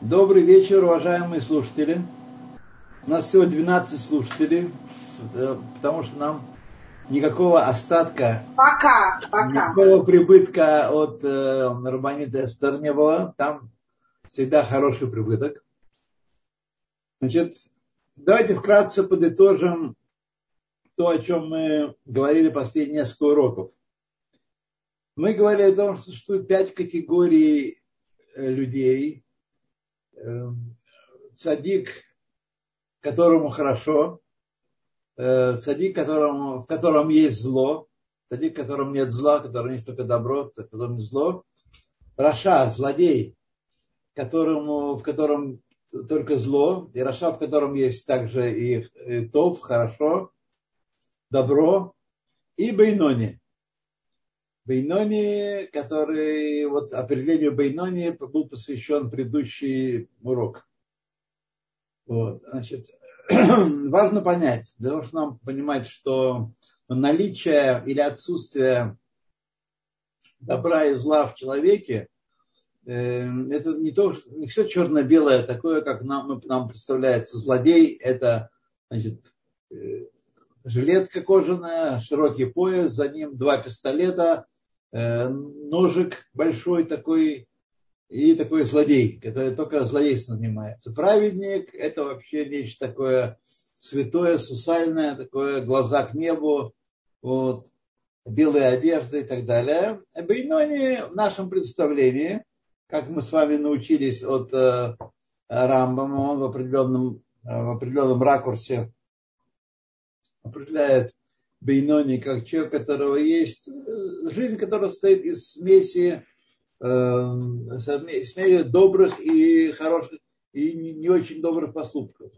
Добрый вечер, уважаемые слушатели. У нас всего 12 слушателей, э, потому что нам никакого остатка, пока, пока. никакого прибытка от э, Рабанита Эстер не было. Там всегда хороший прибыток. Значит, давайте вкратце подытожим то, о чем мы говорили последние несколько уроков. Мы говорили о том, что существует пять категорий э, людей. Эм, цадик, которому хорошо, э, цадик, которому, в котором есть зло, цадик, в котором нет зла, в котором есть только добро, в котором нет зло. רשע, злодей, которому, в котором только зло, и רשע, в котором есть также и, и טוב, хорошо, добро, и Бейнони, Бейнони, который, вот определению Бейнони был посвящен предыдущий урок. Вот, значит, важно понять, чтобы нам понимать, что наличие или отсутствие добра и зла в человеке, э, это не то, не все черно-белое такое, как нам, нам представляется. Злодей – это значит, э, жилетка кожаная, широкий пояс, за ним два пистолета – ножик большой такой и такой злодей, который только злодейством занимается. Праведник – это вообще нечто такое святое, сусальное, такое глаза к небу, вот, белые одежды и так далее. Бейнони в нашем представлении, как мы с вами научились от э, Рамбама, он в определенном, э, в определенном ракурсе определяет Бейнони, как человек, у которого есть э, жизнь, которая состоит из смеси, э, смеси добрых и хороших, и не, не очень добрых поступков.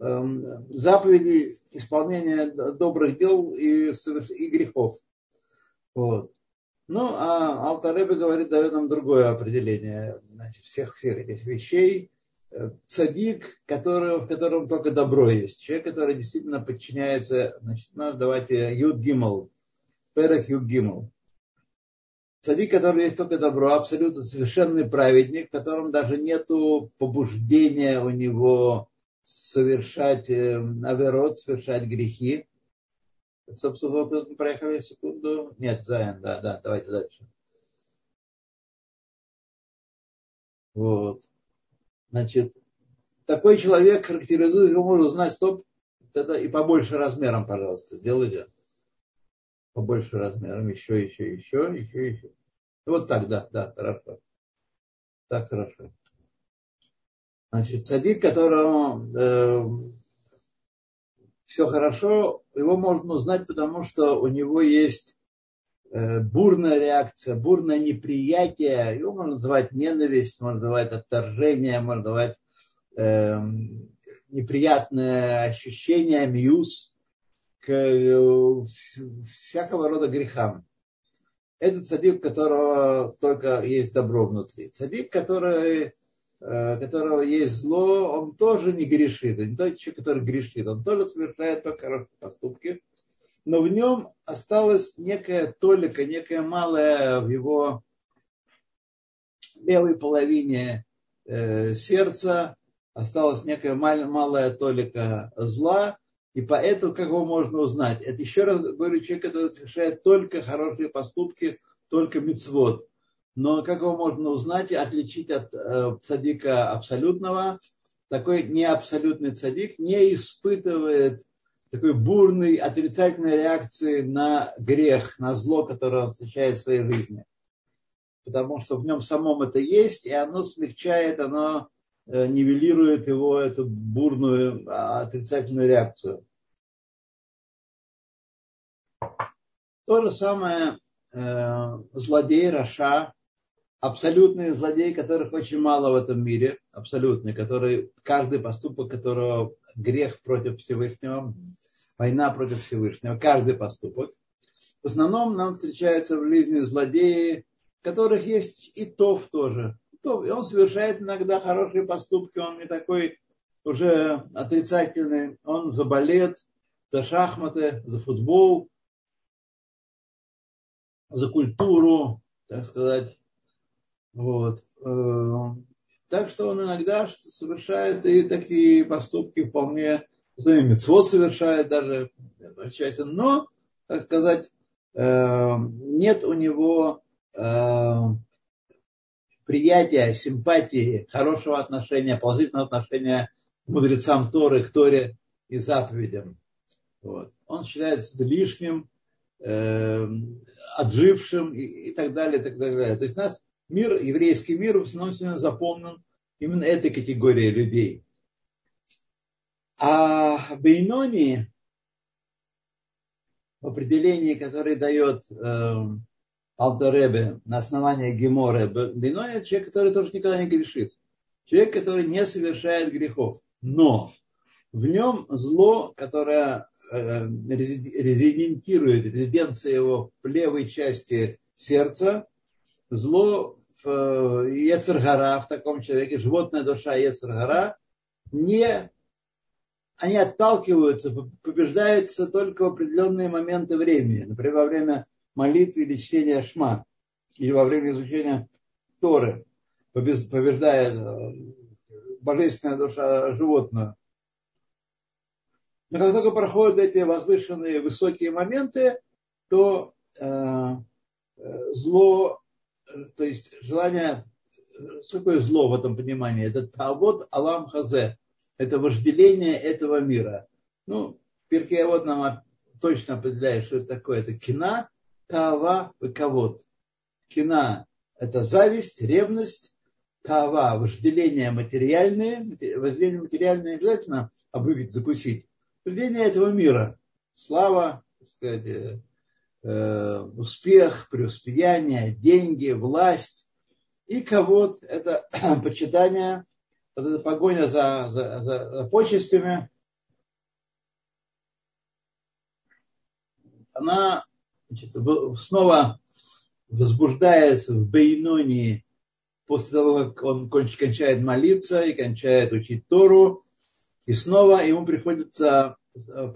Э, заповеди исполнения добрых дел и, и грехов. Вот. Ну, а Алтаребе говорит, дает нам другое определение значит, всех, всех этих вещей цадик, который, в котором только добро есть. Человек, который действительно подчиняется, значит, надо давайте Юд Гимл, Перек Юд Гимл. Цадик, который есть только добро, абсолютно совершенный праведник, в котором даже нет побуждения у него совершать э, аверот, совершать грехи. Собственно, мы проехали секунду. Нет, Заян, да, да, давайте дальше. Вот. Значит, такой человек характеризует, его можно узнать, стоп, тогда и побольше размером, пожалуйста, сделайте. Побольше размером, еще, еще, еще, еще, еще. Вот так, да, да, хорошо. Так хорошо. Значит, садик, которому э, все хорошо, его можно узнать, потому что у него есть бурная реакция, бурное неприятие, его можно называть ненависть, можно называть отторжение, можно называть э, неприятное ощущение, мьюз к э, всякого рода грехам. Это цадик, у которого только есть добро внутри. Цадик, который, э, которого есть зло, он тоже не грешит. Он не тот человек, который грешит. Он тоже совершает только хорошие поступки но в нем осталась некая толика, некая малая в его левой половине э, сердца, осталась некая мал, малая толика зла, и поэтому как его можно узнать? Это еще раз говорю, человек, который совершает только хорошие поступки, только мицвод. Но как его можно узнать и отличить от э, цадика абсолютного? Такой неабсолютный цадик не испытывает такой бурной отрицательной реакции на грех, на зло, которое он встречает в своей жизни. Потому что в нем самом это есть, и оно смягчает, оно э, нивелирует его эту бурную а, отрицательную реакцию. То же самое э, злодей Раша, абсолютный злодей, которых очень мало в этом мире, абсолютный, который каждый поступок, которого грех против Всевышнего, война против Всевышнего, каждый поступок. В основном нам встречаются в жизни злодеи, которых есть и тов тоже. И он совершает иногда хорошие поступки, он не такой уже отрицательный. Он за балет, за шахматы, за футбол, за культуру, так сказать. Вот. Э, Так что он иногда совершает и такие поступки вполне, мецвод совершает даже, но, так сказать, э, нет у него э, приятия, симпатии, хорошего отношения, положительного отношения к мудрецам Торы, к Торе и заповедям. Вот. Он считается лишним, э, отжившим и, так далее, и так далее. То есть нас мир, еврейский мир в основном заполнен именно этой категорией людей. А Бейнони в определении, которое дает э, Алдаребе на основании Гемора, Бейнони это человек, который тоже никогда не грешит. Человек, который не совершает грехов. Но в нем зло, которое э, резидентирует, резиденция его в левой части сердца, зло в Ецергара, в таком человеке, животная душа Ецергара, не, они отталкиваются, побеждаются только в определенные моменты времени. Например, во время молитвы или чтения Шма, или во время изучения Торы, побеждает э, божественная душа животную. Но как только проходят эти возвышенные высокие моменты, то э, э зло то есть желание, что такое зло в этом понимании? Это тавод алам хазе, это вожделение этого мира. Ну, Перкея вот нам точно определяет, что это такое. Это кина, тава и кавод. Кина – это зависть, ревность, тава – вожделение материальное, вожделение материальное обязательно обыгать, закусить. Вожделение этого мира. Слава, так сказать, Э, успех, преуспеяние, деньги, власть. И кого это почитание, вот эта погоня за, за, за, за почестями, она значит, снова возбуждается в Бейнонии после того, как он кончает молиться и кончает учить Тору, и снова ему приходится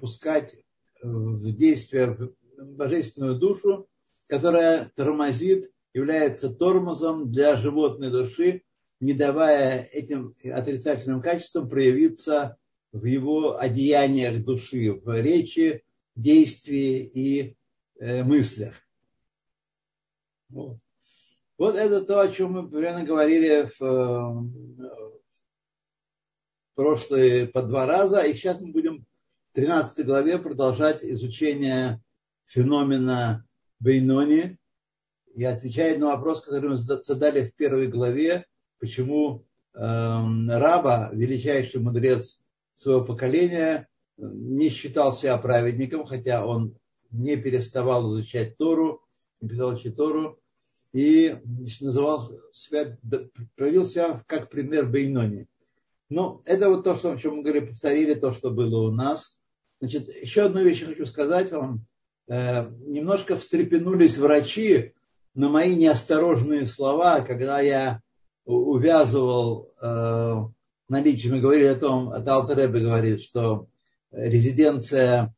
пускать в действие божественную душу, которая тормозит, является тормозом для животной души, не давая этим отрицательным качествам проявиться в его одеяниях души, в речи, действии и э, мыслях. Вот. вот это то, о чем мы примерно говорили в, э, в прошлые по два раза. И сейчас мы будем в 13 главе продолжать изучение феномена Бейнони и отвечает на вопрос, который мы задали в первой главе, почему э, Раба, величайший мудрец своего поколения, не считал себя праведником, хотя он не переставал изучать Тору, не переставал Тору, и называл себя, проявил себя как пример Бейнони. Ну, это вот то, что, о чем мы говорили, повторили то, что было у нас. Значит, еще одну вещь хочу сказать вам. Э, немножко встрепенулись врачи на мои неосторожные слова, когда я увязывал э, наличие, мы говорили о том, это Алтеребе говорит, что резиденция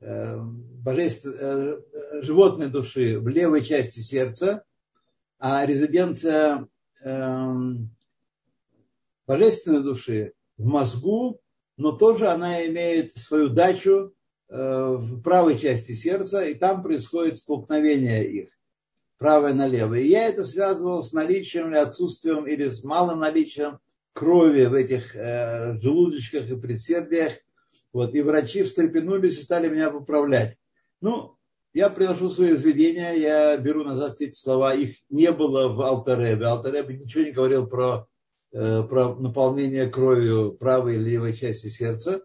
э, божественной, э, животной души в левой части сердца, а резиденция э, божественной души в мозгу, но тоже она имеет свою дачу Э, в правой части сердца, и там происходит столкновение их, правое на левое. И я это связывал с наличием или отсутствием, или с малым наличием крови в этих э, желудочках и предсердиях. Вот, и врачи встрепенулись и стали меня поправлять. Ну, я приношу свои извинения, я беру назад эти слова. Их не было в Алтаребе. Алтаребе ничего не говорил про, э, про наполнение кровью правой и левой части сердца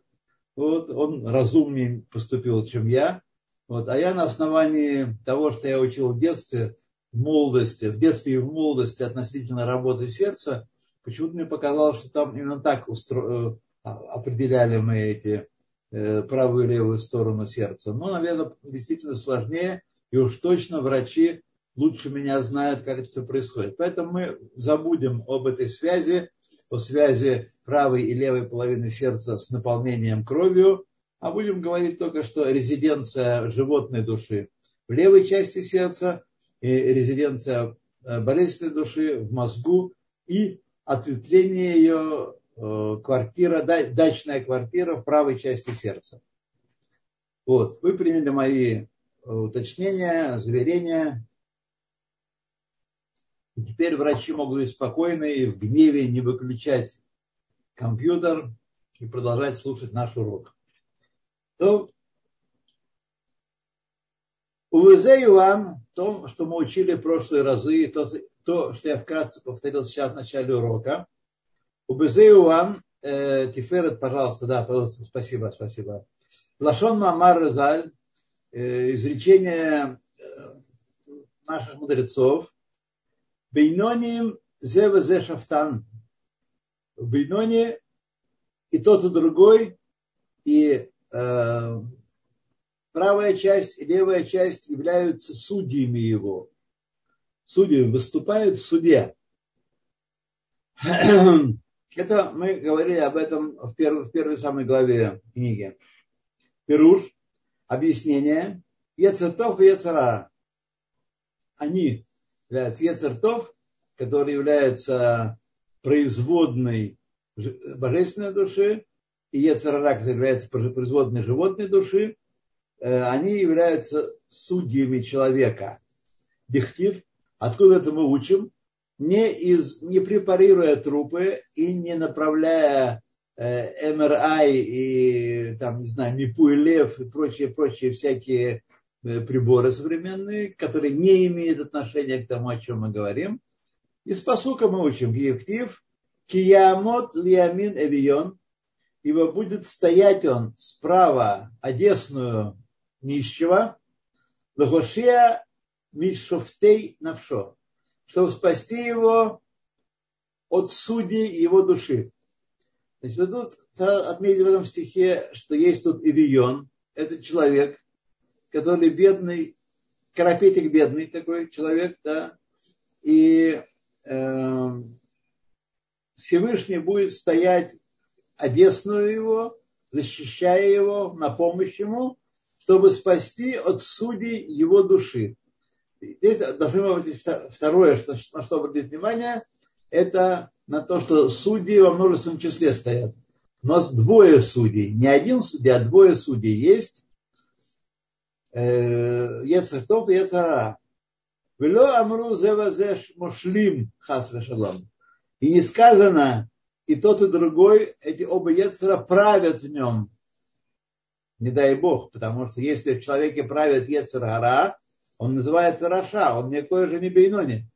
вот, он разумнее поступил, чем я. Вот, а я на основании того, что я учил в детстве, в молодости, в детстве и в молодости относительно работы сердца, почему-то мне показалось, что там именно так устро... Э, определяли мы эти э, правую и левую сторону сердца. Но, наверное, действительно сложнее, и уж точно врачи лучше меня знают, как это все происходит. Поэтому мы забудем об этой связи, о связи правой и левой половины сердца с наполнением кровью, а будем говорить только, что резиденция животной души в левой части сердца резиденция э, болезненной души в мозгу и ответвление ее э, квартира, дачная квартира в правой части сердца. Вот, вы приняли мои уточнения, заверения. И теперь врачи могут быть спокойны и в гневе не выключать компьютер и продолжать слушать наш урок. То УВЗ Иван, то, что мы учили в прошлые разы, то, то, что я вкратце повторил сейчас в начале урока. УВЗ Иван, э, Тиферет, пожалуйста, да, спасибо, спасибо. Лашон Мамар Резаль, э, изречение э, наших мудрецов, Бейноним зе шафтан. В и тот, и другой, и э, правая часть и левая часть являются судьями его. Судьями выступают в суде. Это мы говорили об этом в первой, в первой самой главе книги. Пируш, объяснение, Ецертов и Ецара. Они является Ецертов, который является производной божественной души, и Ецарара, который является производной животной души, они являются судьями человека. Дихтив, откуда это мы учим? Не, из, не препарируя трупы и не направляя э, МРИ и там, не знаю, МИПУ и ЛЕВ и прочие, прочие всякие Э, приборы современные, которые не имеют отношения к тому, о чем мы говорим. Из посука мы учим Гиевтив, Киямот Лиамин Эвион, ибо будет стоять он справа одесную нищего, Лахошия Мишофтей Навшо, чтобы спасти его от судей его души. Значит, тут отметили в этом стихе, что есть тут Ивион, это человек, который бедный, карапетик бедный такой человек, да, и э, Всевышний будет стоять одесную его, защищая его, на помощь ему, чтобы спасти от судей его души. Здесь должно быть второе, на что обратить внимание, это на то, что судьи во множественном числе стоят. У нас двое судей, не один судья, а двое судей есть, Ецертов и Ецара. Вело амру зевазеш мошлим хас вешалом. И не сказано, и тот, и другой, эти оба Ецера правят в нем. Не дай Бог, потому что если в человеке правит Ецера он называется Раша, он никакой же не Бейнони.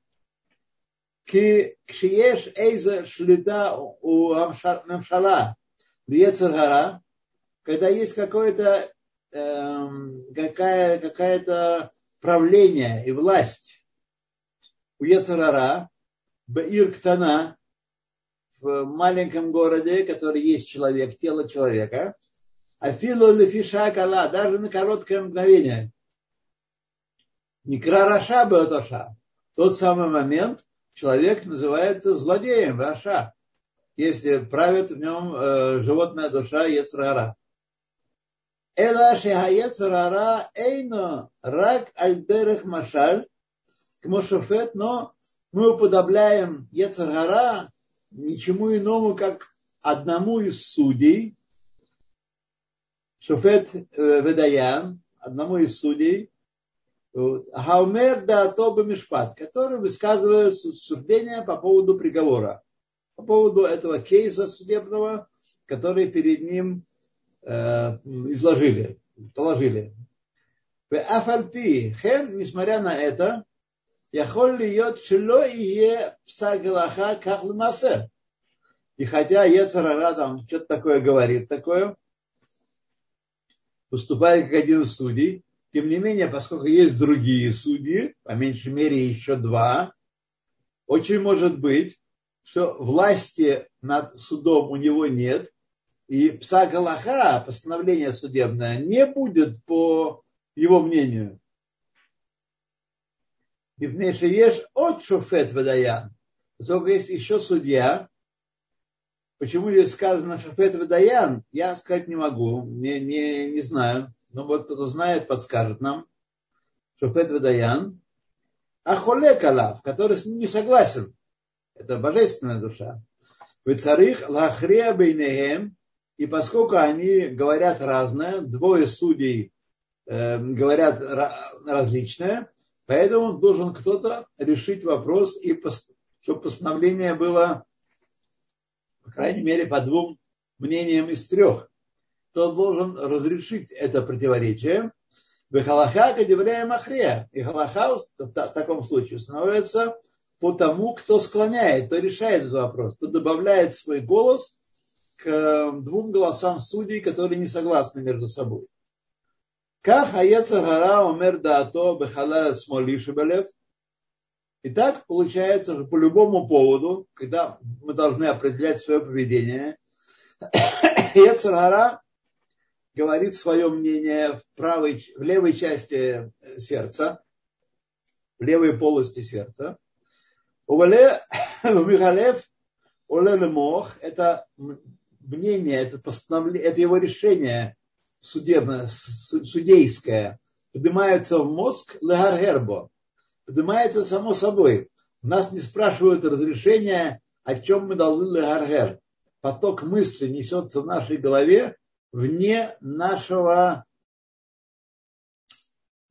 Кшиеш эйза шлита у Мамшала, Ецер когда есть какое-то Эм, какая, какая-то правление и власть у Ецарара, Баир Ктана, в маленьком городе, который есть человек, тело человека, Афилу лефиша кала, даже на короткое мгновение. Не крараша беоташа. Тот самый момент человек называется злодеем, раша, если правит в нем э, животная душа Ецрара. Эла шехаецарара эйно рак альдерех машаль, кмошофет, но мы уподобляем Ецаргара ничему иному, как одному из судей, Шофет Ведаян, одному из судей, Хаумер да Тоба Мишпат, который высказывает суждение по поводу приговора, по поводу этого кейса судебного, который перед ним Э, изложили, положили. Афальпи, хен, несмотря на это, я холли йод шило и е псагалаха как лмасе. И хотя Ецарара там что-то такое говорит, такое, выступая как один судей, тем не менее, поскольку есть другие судьи, по меньшей мере еще два, очень может быть, что власти над судом у него нет, и пса постановление судебное, не будет по его мнению. И в ешь от шофет выдаян. Поскольку есть еще судья, почему здесь сказано шофет выдаян, я сказать не могу, не, не, не знаю. Но вот кто-то знает, подскажет нам. Шофет выдаян. А холек Алав, который с ним не согласен. это божественная душа. В царих лахрея бейнехем, и поскольку они говорят разное, двое судей э, говорят различное, поэтому должен кто-то решить вопрос, и чтобы постановление было, по крайней мере, по двум мнениям из трех. Кто должен разрешить это противоречие. Вехалаха кадеврея махрея. И халаха в таком случае становится по тому, кто склоняет, кто решает этот вопрос, кто добавляет свой голос к э, двум голосам судей, которые не согласны между собой. Как Аяца Гара умер даато бехала смоли шибалев. И так получается, что по любому поводу, когда мы должны определять свое поведение, Аяца Гара говорит свое мнение в, правой, в левой части сердца, в левой полости сердца. Увале Михалев Оле Мох – это мнение, это постановление, это его решение судебное, судейское, поднимается в мозг Легаргербо, поднимается само собой. Нас не спрашивают разрешения, о чем мы должны Легаргер. Поток мысли несется в нашей голове, вне нашего,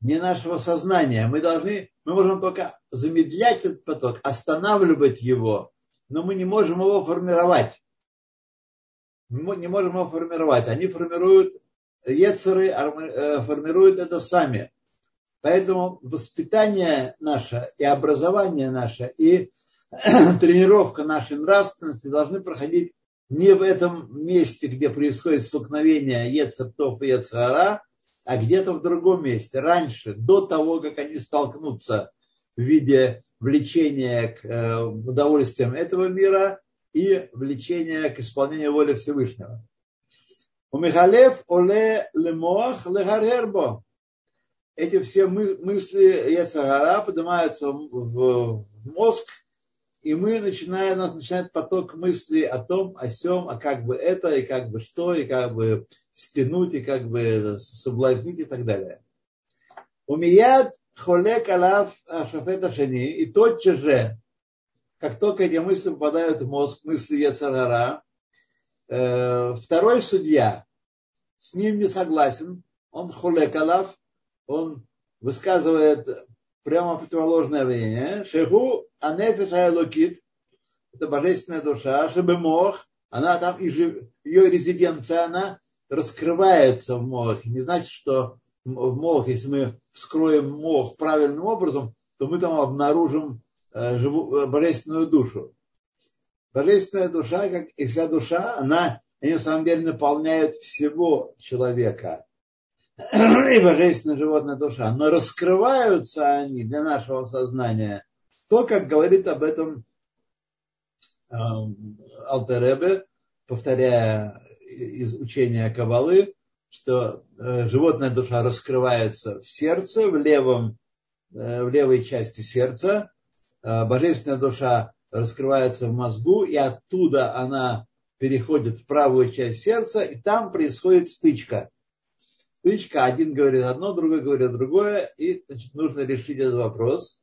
не нашего сознания. Мы должны, мы можем только замедлять этот поток, останавливать его, но мы не можем его формировать. Мы не можем его формировать. Они формируют, ецеры э, формируют это сами. Поэтому воспитание наше и образование наше и тренировка нашей нравственности должны проходить не в этом месте, где происходит столкновение Ецептов и Ецара, а где-то в другом месте, раньше, до того, как они столкнутся в виде влечения к э, удовольствиям этого мира и влечения к исполнению воли Всевышнего. У Михалев оле лемоах легарербо. Эти все мысли Ецагара поднимаются в мозг, и мы начинаем, нас начинает поток мыслей о том, о сем, а как бы это, и как бы что, и как бы стянуть, и как бы соблазнить и так далее. Умият холек алав шафета шани, и тотчас же, как только эти мысли попадают в мозг, мысли Яцарара, э, второй судья с ним не согласен, он холек алав, он высказывает прямо противоположное мнение. Шеху анефиш айлокит, это божественная душа, чтобы мох, она там, ее резиденция, она раскрывается в мох. Не значит, что в мох, если мы вскроем мох правильным образом, то мы там обнаружим э, э, божественную душу. Божественная душа, как и вся душа, она, они на самом деле наполняют всего человека. И божественная животная душа. Но раскрываются они для нашего сознания. То, как говорит об этом э, Алтеребе, повторяя из учения Кабалы, что э, животная душа раскрывается в сердце, в, левом, э, в левой части сердца, божественная душа раскрывается в мозгу, и оттуда она переходит в правую часть сердца, и там происходит стычка стычка, один говорит одно, другой говорит другое, и значит, нужно решить этот вопрос.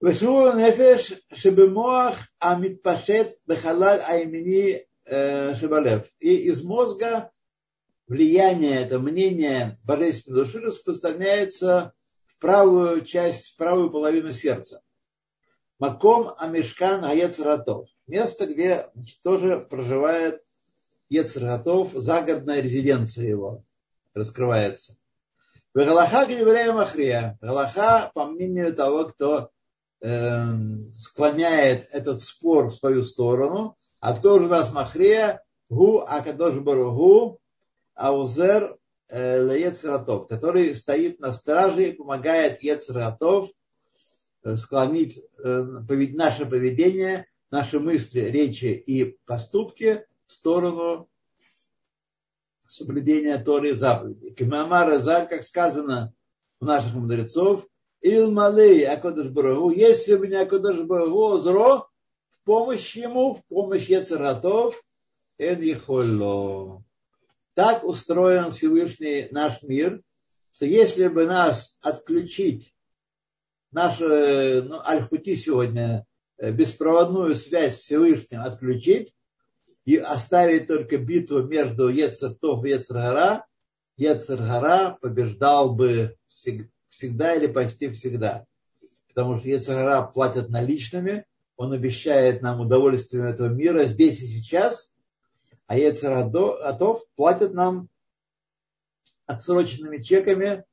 Вешуру нефеш шебемоах амитпашет бехалаль аймени э, шебалев. И из мозга влияние, это мнение божественной души распространяется в правую часть, в правую половину сердца. Маком Амешкан Гаецратов. Место, где значит, тоже проживает Ецратов, загородная резиденция его раскрывается. В Галаха Геврея Махрия. Галаха, по мнению того, кто э, склоняет этот спор в свою сторону, а кто же нас Махрия? Гу Акадош Баругу Аузер э, Лецератов, который стоит на страже и помогает Ецератов э, склонить э, наше поведение, наши мысли, речи и поступки в сторону соблюдения Торы и заповедей. Кимамар Заль, как сказано у наших мудрецов, Илмалей Акодыш Барагу, если бы не Акодыш Барагу, зро, в помощь ему, в помощь Ецератов, Эн Ехолло. Так устроен Всевышний наш мир, что если бы нас отключить, наш ну, Альхути сегодня беспроводную связь с Всевышним отключить и оставить только битву между Ецертов и Ецергара, Ецергара побеждал бы всегда или почти всегда. Потому что Ецергара платят наличными, он обещает нам удовольствие этого мира здесь и сейчас, а Ецератов платят нам отсроченными чеками,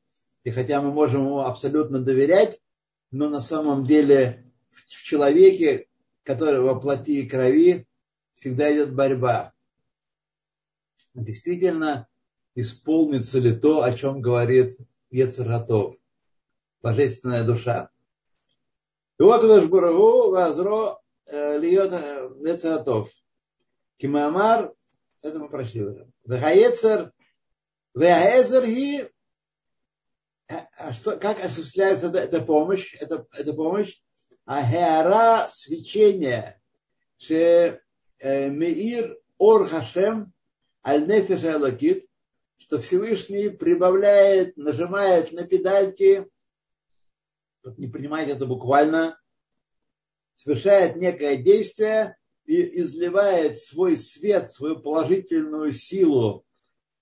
и хотя мы можем ему абсолютно доверять, но на самом деле в человеке, который во плоти и крови, всегда идет борьба. Действительно, исполнится ли то, о чем говорит Ецератов, божественная душа. Туакадош Барагу Вазро э, Льет э, Ецератов. Кимамар, это мы прошли уже. Вехаецер, Вехаецер и а что, как осуществляется эта, эта помощь? Это, это помощь. А свечение, что э, меир ор хашем аль нефеш алакит, что Всевышний прибавляет, нажимает на педальки, не принимайте это буквально, совершает некое действие и изливает свой свет, свою положительную силу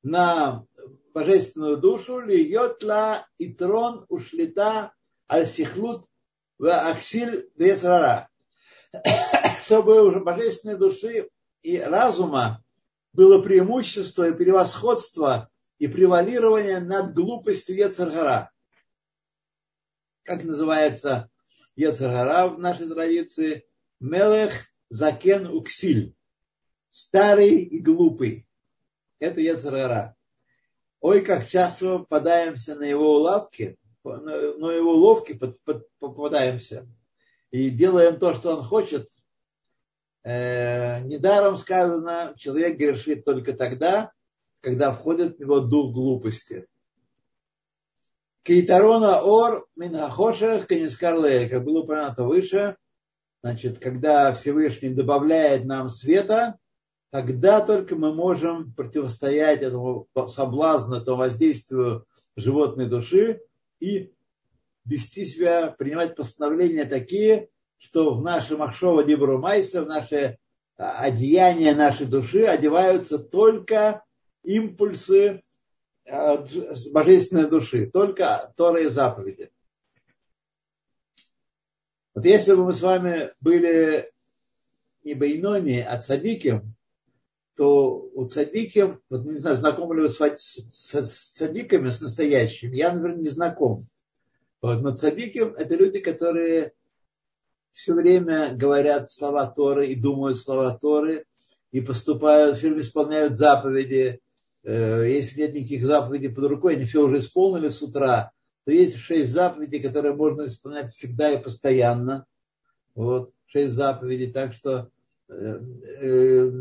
на божественную душу, льет ла и трон ушлита аль-сихлут в аксиль. Чтобы уже божественной души и разума было преимущество и превосходство и превалирование над глупостью Ецаргара. Как называется Ецаргара в нашей традиции? Мелех Закен Уксиль. Старый и глупый. Это Ецаргара. Ой, как часто попадаемся на его уловки, на его уловки попадаемся и делаем то, что он хочет. Э, недаром сказано, человек грешит только тогда, когда входит в него дух глупости. Кейтарона ор минахошах канискарлея, как было упомянуто выше, значит, когда Всевышний добавляет нам света, тогда только мы можем противостоять этому соблазну, этому воздействию животной души и вести себя, принимать постановления такие, что в наши Махшова Дибру Майса, в наши а, одеяния нашей души одеваются только импульсы а, божественной души, только Торы и заповеди. Вот если бы мы с вами были не Байнони, а Цадиким, то у цадиким, вот не знаю, знакомы ли вы с, с, с цадиками, с настоящими, я, наверное, не знаком. Вот, но цадиким это люди, которые все время говорят слова Торы и думают слова Торы, и поступают, все время исполняют заповеди. Э, если нет никаких заповедей под рукой, они все уже исполнили с утра, то есть шесть заповедей, которые можно исполнять всегда и постоянно. Вот, шесть заповедей, так что э, э,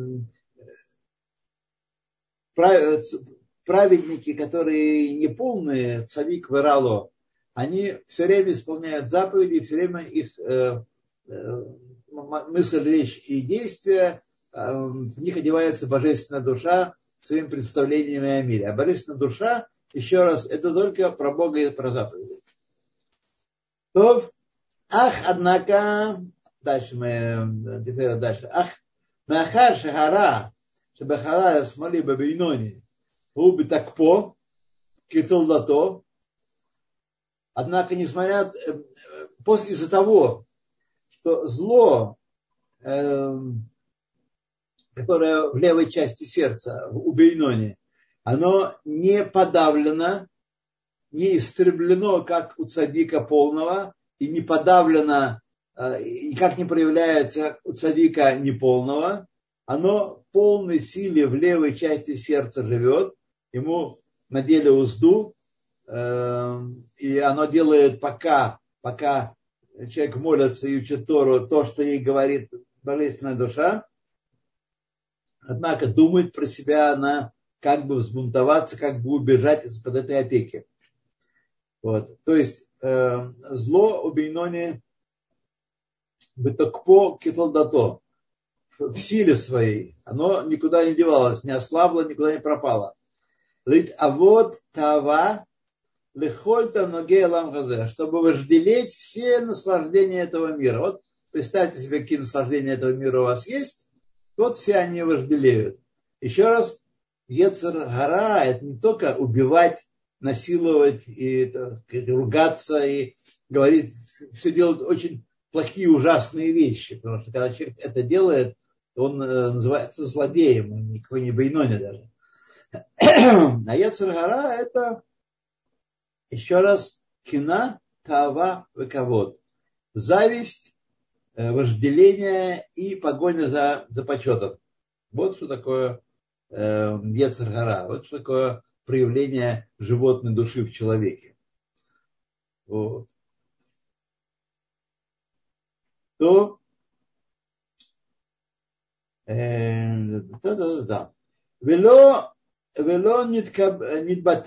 праведники, которые не полные, цавик вырало, они все время исполняют заповеди, все время их э, мысль, речь и действия, э, в них одевается божественная душа своим представлениями о мире. А божественная душа, еще раз, это только про Бога и про заповеди. То, ах, однако, дальше мы, теперь дальше, ах, Махар Шахара, שבחלל השמאלי בבינוני הוא בתקפו, כתולדתו, однако, несмотря, после из-за того, что зло, которое в левой части сердца, у Бейнони, оно не подавлено, не истреблено, как у цадика полного, и не подавлено, никак не проявляется у цадика неполного, оно в полной силе в левой части сердца живет, ему надели узду, эм, и оно делает пока, пока человек молится и учит Тору, то, что ей говорит божественная душа, однако думает про себя она как бы взбунтоваться, как бы убежать из-под этой опеки. Вот. То есть э, зло у Бейнони бытокпо киталдато в силе своей, оно никуда не девалось, не ослабло, никуда не пропало. А вот тава лехольта ноге ламгазе, чтобы вожделеть все наслаждения этого мира. Вот представьте себе, какие наслаждения этого мира у вас есть, вот все они вожделеют. Еще раз, Ецер Гара – это не только убивать, насиловать, и это, ругаться, и говорить, все делать очень плохие, ужасные вещи. Потому что когда человек это делает, он э, называется злодеем, никакой не Бейноне даже. А Ецергара это еще раз кина, тава, выковод. Зависть, э, вожделение и погоня за, за почетом. Вот что такое э, Ецергара. Вот что такое проявление животной души в человеке. Вот. То да-да-да. Вело, вело нитбатель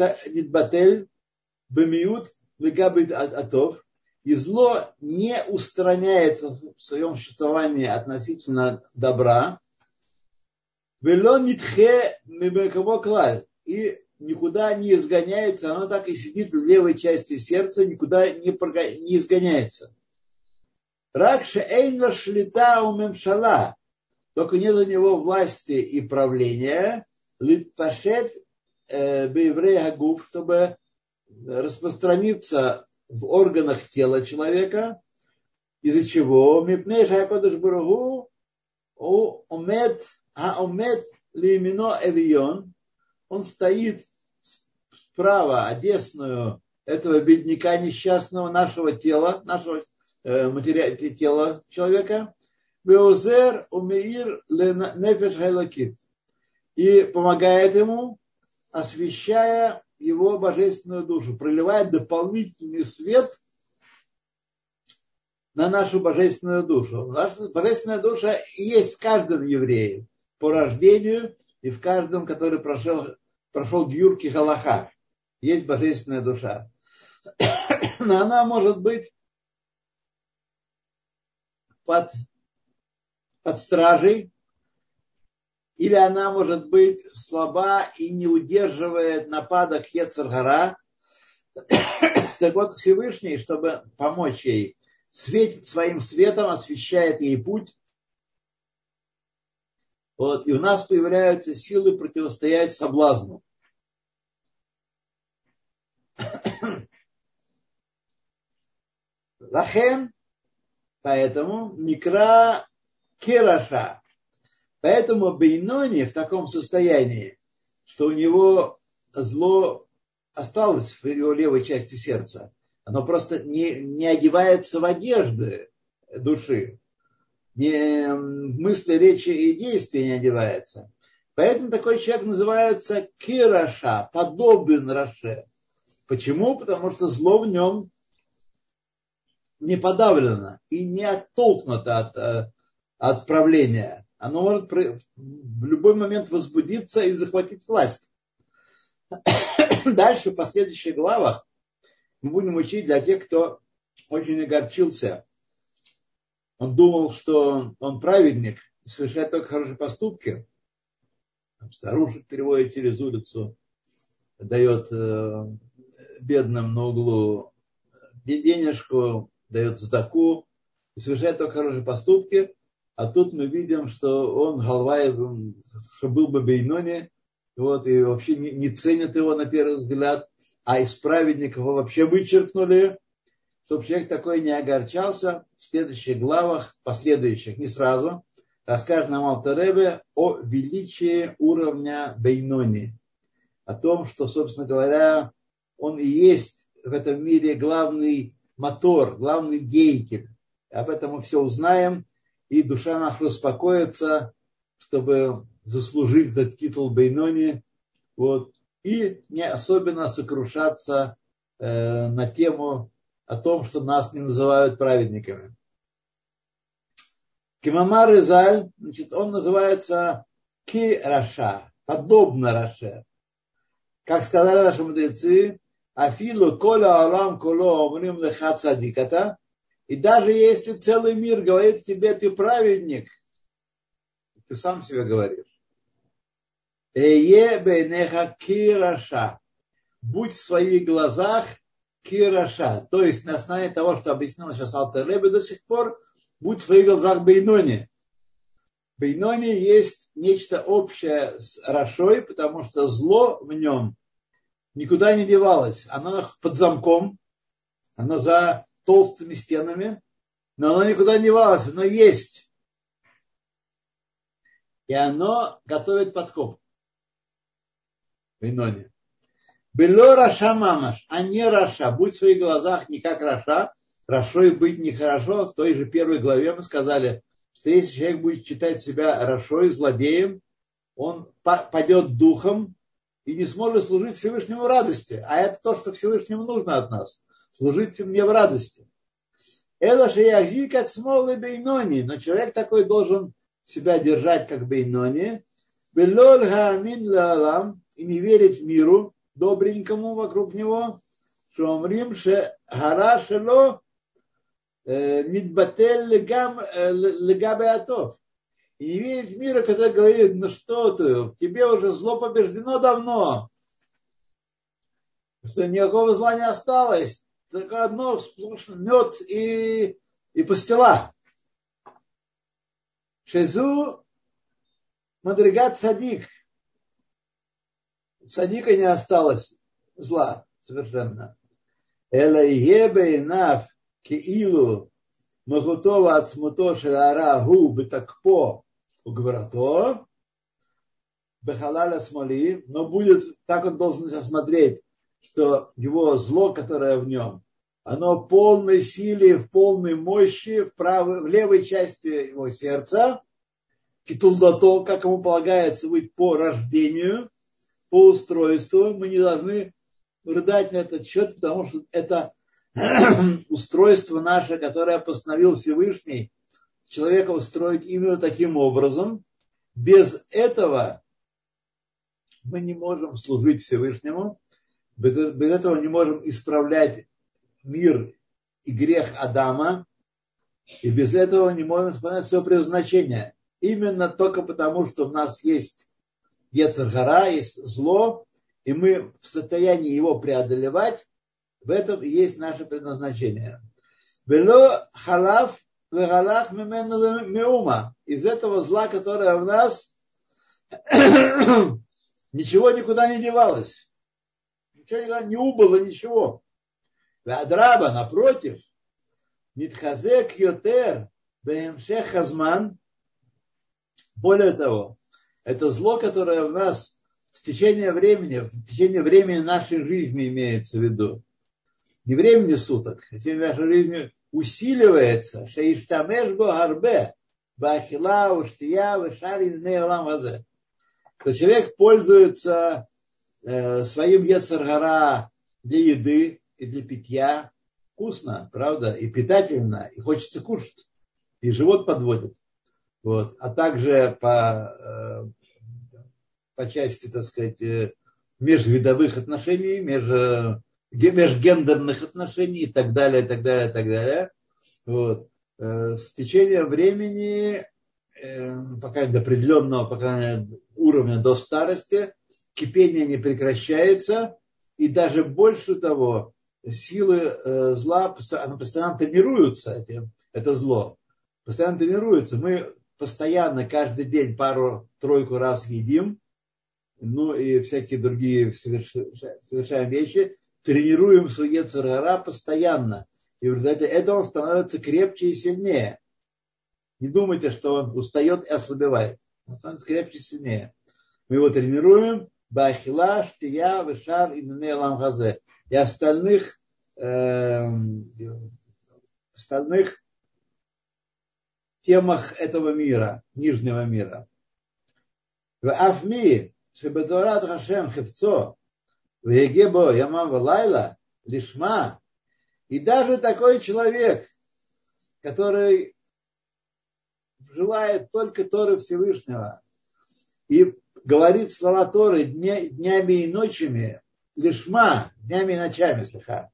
бемиют легабит атов. И зло не устраняется в своем существовании относительно добра. И никуда не изгоняется, оно так и сидит в левой части сердца, никуда не, не изгоняется. Ракше эйна шлита у мемшала только нет у него власти и правления, литпашет э, беврея губ, чтобы распространиться в органах тела человека, из-за чего мипней шайкодыш барагу у умет а умет лимино эвион, он стоит справа, одесную этого бедняка несчастного нашего тела, нашего э, материала тела человека, Беозер умеир нефеш хайлакит. И помогает ему, освещая его божественную душу, проливает дополнительный свет на нашу божественную душу. Наша божественная душа есть в каждом еврее по рождению и в каждом, который прошел, прошел Гюрки Галаха. Есть божественная душа. Но она может быть под под стражей, или она может быть слаба и не удерживает нападок Ецаргара. Так вот, Всевышний, чтобы помочь ей, светит своим светом, освещает ей путь. Вот, и у нас появляются силы противостоять соблазну. Лахен, поэтому Микра кераша. Поэтому Бейнони в таком состоянии, что у него зло осталось в его левой части сердца. Оно просто не, не одевается в одежды души. Не в мысли, речи и действия не одевается. Поэтому такой человек называется кираша, подобен Раше. Почему? Потому что зло в нем не подавлено и не оттолкнуто от, э, отправления, оно может в любой момент возбудиться и захватить власть. Дальше, в последующих главах, мы будем учить для тех, кто очень огорчился. Он думал, что он праведник, совершает только хорошие поступки. Старушек переводит через улицу, дает э, бедным на углу денежку, дает сдаку, совершает только хорошие поступки, а тут мы видим, что он Галвай, что был бы Бейноне, вот, и вообще не, не ценят его на первый взгляд, а из праведников его вообще вычеркнули, чтобы человек такой не огорчался. В следующих главах, последующих, не сразу, расскажет нам Алтаребе о величии уровня Бейнони, о том, что, собственно говоря, он и есть в этом мире главный мотор, главный деятель. Об этом мы все узнаем и душа наша успокоится, чтобы заслужить этот титул Бейнони, вот, и не особенно сокрушаться э, на тему о том, что нас не называют праведниками. Кимамар Изаль, значит, он называется Ки Раша, подобно Раше. Как сказали наши мудрецы, Афилу кола алам коло омрим леха цадиката, и даже если целый мир говорит тебе, ты праведник, ты сам себе говоришь. Кираша. Будь в своих глазах кираша. То есть на основании того, что объяснил сейчас Алтер до сих пор, будь в своих глазах Бейнони. Бейнони есть нечто общее с Рашой, потому что зло в нем никуда не девалось. Оно под замком, оно за толстыми стенами, но оно никуда не девалось, оно есть. И оно готовит подкоп. Бейнони. ולא רשע ממש, а не Раша. Будь в своих глазах не как Раша. Рашой быть нехорошо. В той же первой главе мы сказали, что если человек будет считать себя Рашой, злодеем, он падет духом и не сможет служить Всевышнему в радости. А это то, что Всевышнему нужно от нас. Служить мне в радости. Это же ягзик от смолы бейнони. Но человек такой должен себя держать как бейнони. Белоль хаамин лалам и не верить миру добренькому вокруг него, что омрим ше гара шело мидбатель легабе атов. И не верить в мира, который говорит, ну что ты, тебе уже зло побеждено давно. Что никакого зла не осталось. Только одно мед и, и пастила. Шезу мадригат садик – садика не осталось зла совершенно. Эла ебейнав киилу магутова от смуто шелара гу бетакпо угврато бехалаля смоли, но будет, так он должен смотреть, что его зло, которое в нем, оно в полной силе, в полной мощи в, правой, в левой части его сердца, китулдато, как ему полагается быть по рождению, по устройству, мы не должны рыдать на этот счет, потому что это устройство наше, которое постановил Всевышний, человека устроить именно таким образом. Без этого мы не можем служить Всевышнему, без этого не можем исправлять мир и грех Адама, и без этого не можем исполнять свое предназначение. Именно только потому, что у нас есть Ецаргара, есть зло, и мы в состоянии его преодолевать, в этом и есть наше предназначение. Вело халав вегалах меума. Из этого зла, которое в нас, ничего никуда не девалось. Ничего никуда не убыло, ничего. Вадраба, напротив, Нитхазек Йотер Бемшех Хазман. Более того, это зло, которое в нас в течение времени, в течение времени нашей жизни имеется в виду. Не времени суток, а в течение нашей жизни усиливается. Шаиштамешбо гарбе. Бахила, уштия, вышарин, неолам вазе. Человек пользуется э, своим ецаргара для еды и для питья. Вкусно, правда, и питательно, и хочется кушать. И живот подводит. Вот. А также по, э, по части, так сказать, э, межвидовых отношений, меж, межгендерных отношений и так далее, и так далее, и так далее. Вот. Э, с течением времени, пока до определенного пока уровня до старости, кипение не прекращается, и даже больше того, силы зла, оно постоянно тренируются, это зло, постоянно тренируются. Мы постоянно каждый день пару-тройку раз едим, ну и всякие другие совершаем вещи, тренируем свой царара постоянно. И в результате этого он становится крепче и сильнее. Не думайте, что он устает и ослабевает. Он становится крепче и сильнее. Мы его тренируем. Бахила, Штия, Вишар и Ламгазе. И остальных, э, остальных темах этого мира, нижнего мира. В Афми, Шебедорат Хашем Хевцо, в Егебо Ямам Валайла, Лишма, и даже такой человек, который желает только Торы Всевышнего и говорит слова Торы днями и ночами, лишма, днями и ночами, слыха,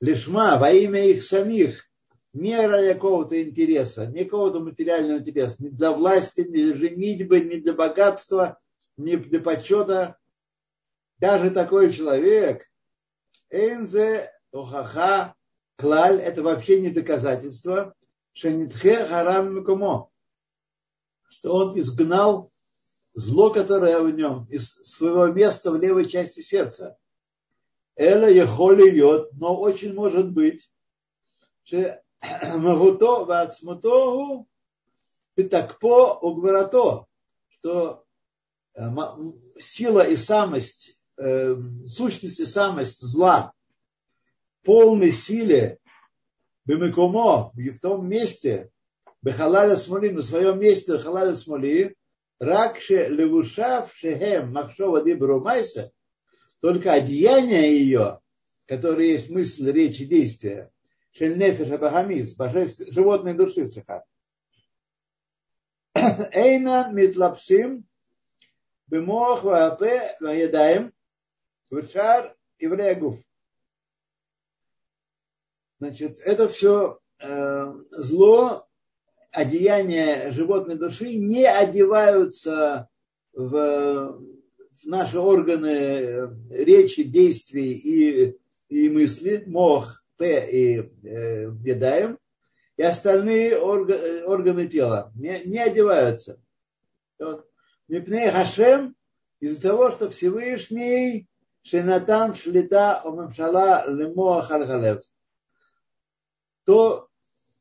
лишма во имя их самих, не ради какого-то интереса, не какого-то материального интереса, ни для власти, ни для женитьбы, ни для богатства, ни для почета. Даже такой человек, Энзе Охаха Клаль, это вообще не доказательство, Шенитхе Харам Микумо, что он изгнал зло, которое в нем, из своего места в левой части сердца. Эла ехоли йод, но очень может быть, что магуто вацмутогу питакпо угварато, что э, сила и самость, э, сущность и самость зла полной силе бемикумо, в том месте, бехалаля смоли, на своем месте бехалаля смоли, ракше левушав шехем махшова дибрумайса, только одеяние ее, которое есть мысль, речь и действие, шельнефиш абахамис, животной души сахар. Эйна митлапшим бемох ваапе ваедаем вшар еврея Значит, это все э, зло, одеяния животной души не одеваются в наши органы речи, действий и, и мысли, мох, п и э, едаем, и остальные органы, органы тела не, не одеваются. Мипней Хашем из-за того, что Всевышний Шенатан Шлита Омамшала Лемоа Харгалев то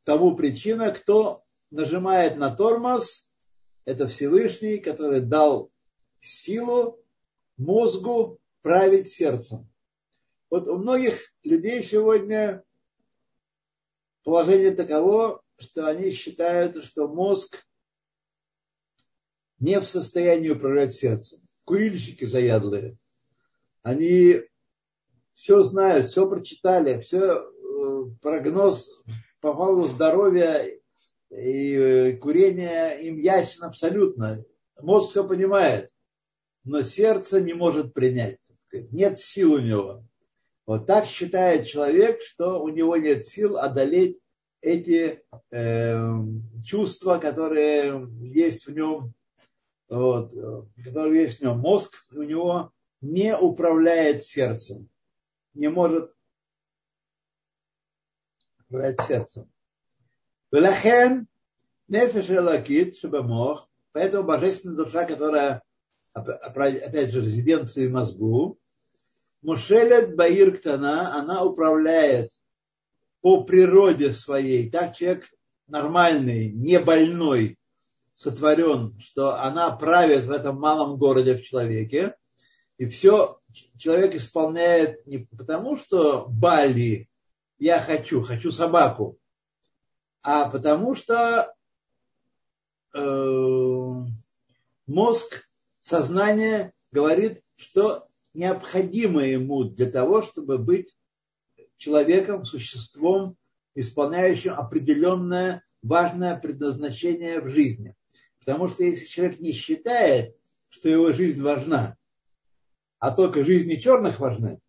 тому причина, кто нажимает на тормоз, это Всевышний, который дал силу мозгу править сердцем. Вот у многих людей сегодня положение таково, что они считают, что мозг не в состоянии управлять сердцем. Курильщики заядлые. Они все знают, все прочитали, все прогноз по поводу здоровья и э, курения им ясен абсолютно. Мозг все понимает, но сердце не может принять. Нет сил у него. Вот так считает человек, что у него нет сил одолеть эти э, чувства, которые есть в нем, вот, которые есть в нем. Мозг у него не управляет сердцем, не может управлять сердцем. Велахен нефеш элакит шабамох, поэтому божественная душа, которая, опять же, резиденция в мозгу, Мушелет Баир она управляет по природе своей. Так человек нормальный, не больной, сотворен, что она правит в этом малом городе в человеке. И все человек исполняет не потому, что Бали я хочу, хочу собаку, а потому что э, мозг, сознание говорит, что необходимо ему для того, чтобы быть человеком, существом, исполняющим определенное важное предназначение в жизни. Потому что если человек не считает, что его жизнь важна, а только жизни черных важны,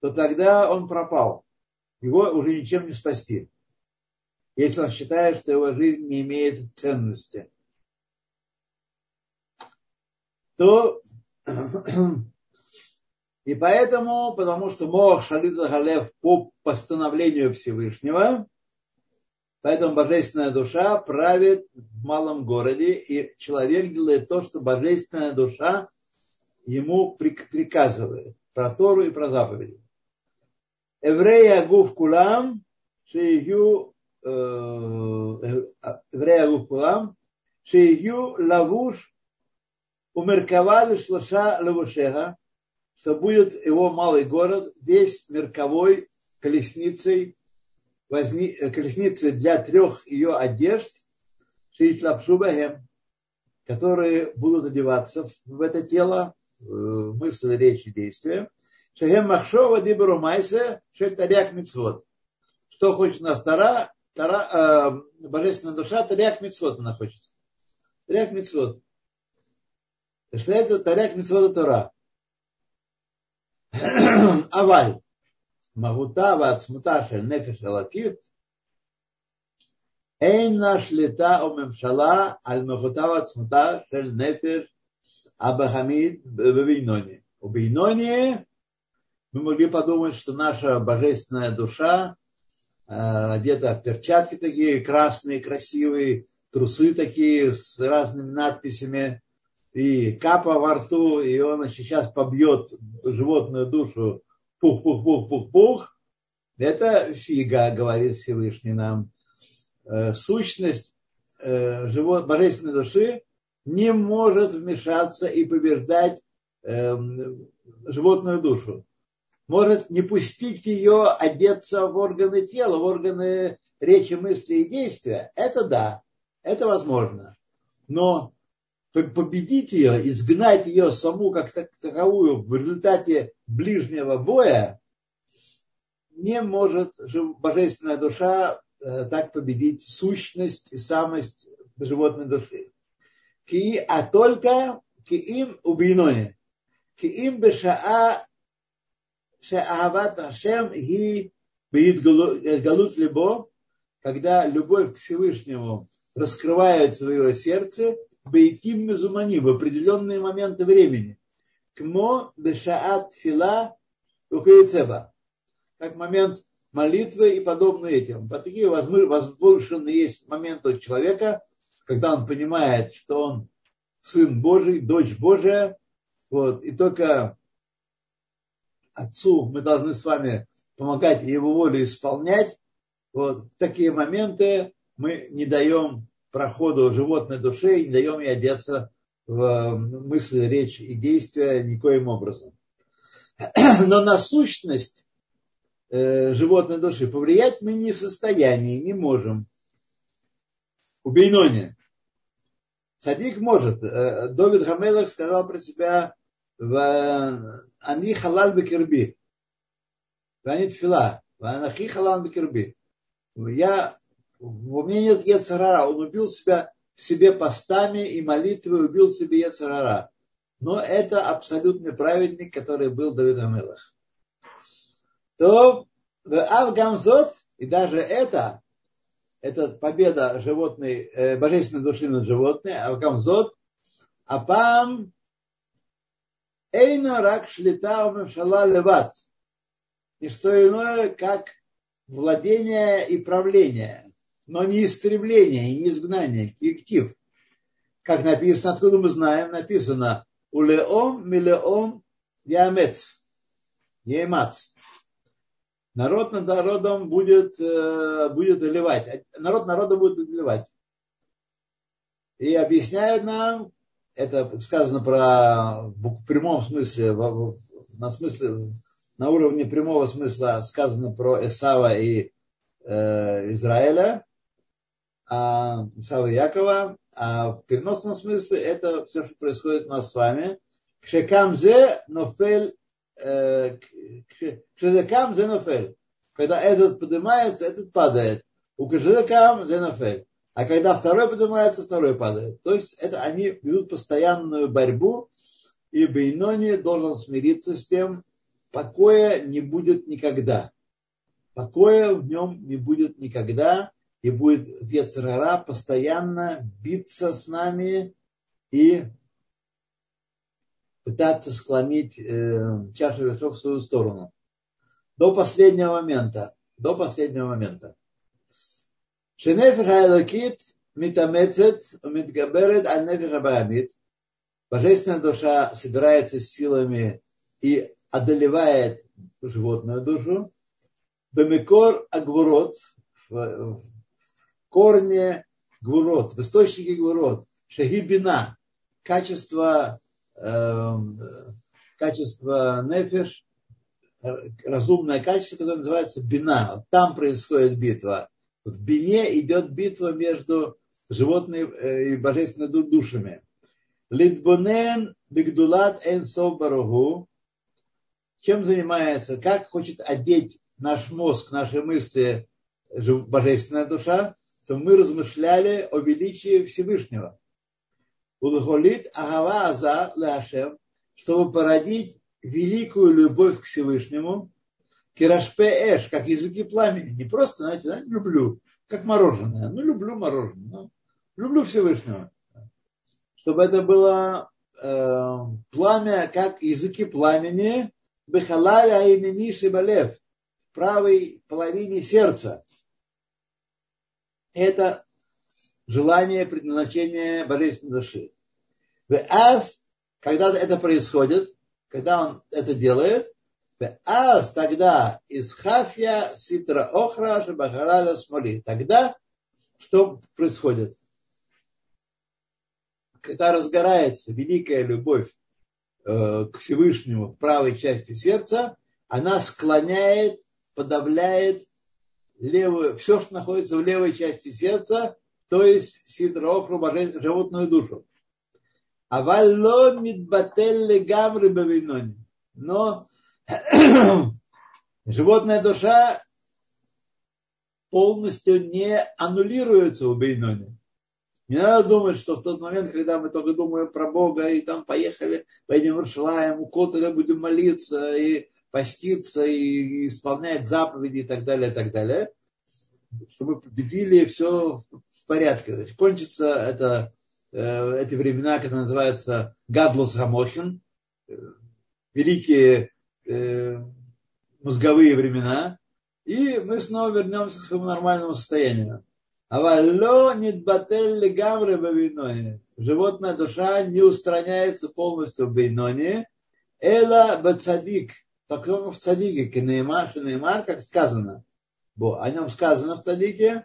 то тогда он пропал его уже ничем не спасти. Если он считает, что его жизнь не имеет ценности, то и поэтому, потому что Мох шалит Халев по постановлению Всевышнего, поэтому божественная душа правит в малом городе, и человек делает то, что божественная душа ему приказывает, про Тору и про заповеди. Еврея Гуф Кулам, Шиюгю э, э, Еврея Гуф Кулам, Шиюгю Лавуш Умерковали Шлаша Левушега, что будет его малый город весь мерковой колесницей, возни, э, колесницей для трех ее одежд, Шиитлапшубахем, которые будут одеваться в это тело, мысль, речь и действие. Шахем Махшова Дибрумайсе Шетаряк Мицвод. Что хочет нас Тара, тара э, Божественная Душа, тарях Мицвод она хочет. Тарях Мицвод что это таряк митцвода Тора. Аваль. Магутава ацмуташа нефиш алакит. Эйна шлита у мемшала аль магутава ацмута шель нефиш абахамид бейноне. У бейноне мы могли подумать, что наша божественная душа э, одета в перчатки такие красные, красивые, трусы такие с разными надписями, и капа во рту, и он сейчас побьет животную душу пух-пух-пух-пух-пух. Это фига, говорит Всевышний нам. Э, сущность э, живот, божественной души не может вмешаться и побеждать эм, животную душу. Может не пустить ее одеться в органы тела, в органы речи, мысли и действия. Это да, это возможно. Но победить ее, изгнать ее саму как таковую в результате ближнего боя, не может божественная душа э, так победить сущность и самость животной души. Ки, а только киим убиноне. Киим бешаа шеахават Ашем ги галут либо, когда любовь к Всевышнему раскрывает свое сердце, бейким мезумани в определенные моменты времени. Кмо бешаат фила укоецеба. Как момент молитвы и подобные этим. Вот такие возвышенные есть моменты у человека, когда он понимает, что он сын Божий, дочь Божия, вот, и только отцу мы должны с вами помогать его волю исполнять. Вот, такие моменты мы не даем проходу животной души и не даем ей одеться в мысли, речь и действия никоим образом. Но на сущность э, животной души повлиять мы не в состоянии, не можем. У Бейноне. Садик может. Э, Довид Хамелах сказал про себя в Ани халал бекерби. Вани тфила. Ванахи халал бекерби. Я у меня нет Ецарара, он убил себя себе постами и молитвой убил себе Ецарара. Но это абсолютный праведник, который был Давид Амелах. То Авгамзот, и даже это, это победа животной, э, божественной души над животной, Авгамзот, Апам Эйно рак шлита умевшала леват. И что иное, как владение и правление но не истребление и не изгнание, коллектив. Как написано, откуда мы знаем, написано «Улеом милеом ямец» Емац. Народ над народом будет, э, будет доливать. Народ народа будет доливать. И объясняют нам, это сказано про в прямом смысле, на смысле, на уровне прямого смысла сказано про Эсава и э, Израиля, а, Исава Якова, а в переносном смысле это все, что происходит у нас с вами. Кшекамзе нофель, э, кшекамзе нофель. Когда этот поднимается, этот падает. У кшекам зе нофель. А когда второй поднимается, второй падает. То есть это они ведут постоянную борьбу, и Бейнони должен смириться с тем, покоя не будет никогда. Покоя в нем не будет никогда и будет Ецерара постоянно биться с нами и пытаться склонить э, чашу весов в свою сторону. До последнего момента. До последнего момента. Шенефих Айлокит митамецет митгаберет аль-нефих абаамит. Божественная душа собирается с силами и одолевает животную душу. Бемикор агвурот в корне гвурот, в источнике гвурот, шагибина, качество, э, качество нефиш, разумное качество, которое называется бина. Там происходит битва. В бине идет битва между животными э, и божественными душами. Литбонен бигдулат энсов барагу. Чем занимается? Как хочет одеть наш мозг, наши мысли божественная душа? Что мы размышляли о величии Всевышнего. Улхолит агава аза лашем, чтобы породить великую любовь к Всевышнему, кирашпе эш, как языки пламени. Не просто, знаете, да, люблю, как мороженое. Ну, люблю мороженое. Ну, люблю Всевышнего. Чтобы это было э, пламя, как языки пламени, бехалаля имени Шибалев, в правой половине сердца. Это желание предназначения божественной души. Аз, когда это происходит, когда он это делает, аз тогда из хафья ситра охра шабахалала смоли. Тогда что происходит? Когда разгорается великая любовь э, к Всевышнему в правой части сердца, она склоняет, подавляет левую, все, что находится в левой части сердца, то есть сидроохру, животную душу. Авалло мидбатель гамры бавинони. Но животная душа полностью не аннулируется у Бейнони. Не надо думать, что в тот момент, когда мы только думаем про Бога, и там поехали, пойдем в Иерушалаем, у Котеля будем молиться, и поститься, и исполнять заповеди, и так далее, и так далее, чтобы победили все в порядке. Значит, кончится это, э, эти времена, которые называются Гадлус Гамохин, великие э, мозговые времена, и мы снова вернемся к своему нормальному состоянию. Авалло нидбатель гамры бавиноне. Животная душа не устраняется полностью в бейноне. Эла бацадик. Только в цадике. Кенеймар, шенеймар, как сказано. Бо, о нем сказано в цадике.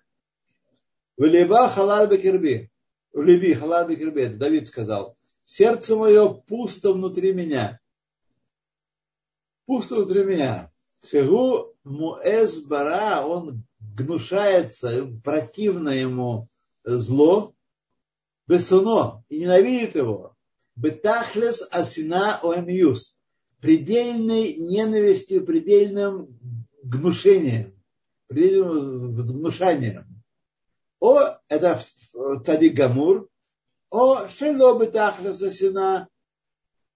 Влеба халал бекирби. Влеби халал бекирби. Давид сказал. Сердце мое пусто внутри меня пусто внутри меня. Шигу муэс бара, он гнушается, противно ему зло, бесуно, и ненавидит его. Бетахлес асина оэмиюс, предельной ненавистью, предельным гнушением, предельным гнушанием. О, это цадик Гамур, о, шело бетахлес асина,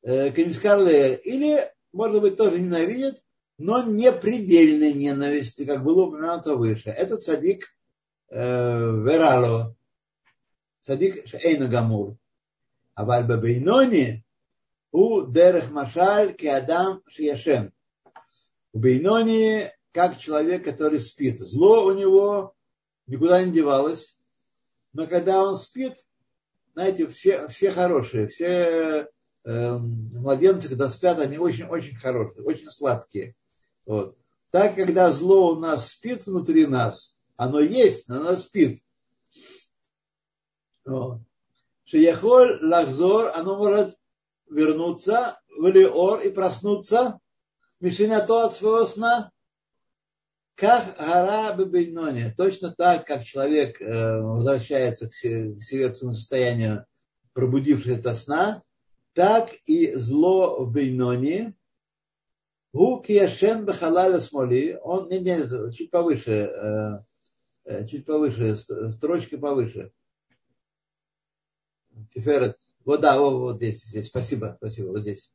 э, или может быть, тоже ненавидит, но не предельной ненависти, как было упомянуто выше. Это цадик э, Верало, цадик Шейна Гамур. А в Бейнони у Дерех Машаль Киадам Шияшем. У Бейнони как человек, который спит. Зло у него никуда не девалось, но когда он спит, знаете, все, все хорошие, все Эм, младенцы, когда спят, они очень-очень хорошие, очень сладкие. Вот. Так, когда зло у нас спит внутри нас, оно есть, но оно спит. Шияхоль лахзор, оно может вернуться в Леор и проснуться, то от своего сна, как гора Бебейноне. Точно так, как человек э, возвращается к северному состоянию, пробудившись от сна, так и зло в Бейноне, Гу кияшен бахалаля смоли, он, не, не, чуть повыше, э, э, чуть повыше, строчка повыше. Тиферет. Вот да, вот, вот здесь, здесь, спасибо, спасибо, вот здесь.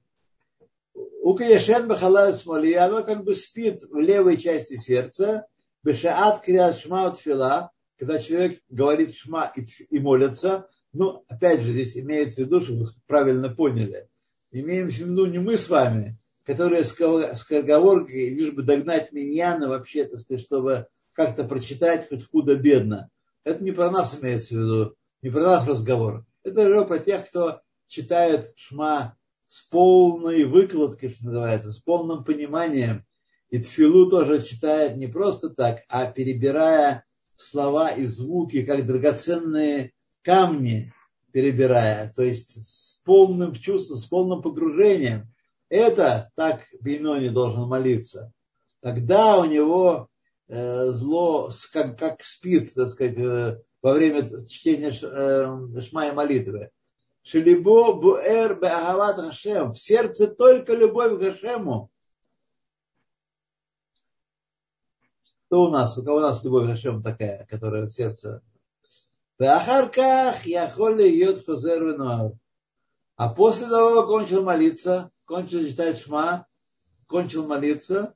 У кияшен бахалаля смоли, оно как бы спит в левой части сердца, бешаат криат шма от фила, когда человек говорит шма и, и молится, ну, опять же, здесь имеется в виду, чтобы вы правильно поняли. Имеем в виду не мы с вами, которые с скороговоркой, лишь бы догнать миньяна вообще, так сказать, чтобы как-то прочитать хоть худо-бедно. Это не про нас имеется в виду, не про нас разговор. Это про тех, кто читает шма с полной выкладкой, что называется, с полным пониманием. И тфилу тоже читает не просто так, а перебирая слова и звуки, как драгоценные камни перебирая, то есть с полным чувством, с полным погружением. Это так Бейнони должен молиться. Тогда у него э, зло как, как спит, так сказать, э, во время чтения эм, Шма и молитвы. Шелибо буэр беагават Хашем. В сердце только любовь к Хашему. Что у нас? У кого у нас любовь к Хашему такая, которая в сердце? Беахарках яхоли йод хозер. А после того, как кончил молиться, кончил читать шма, кончил молиться,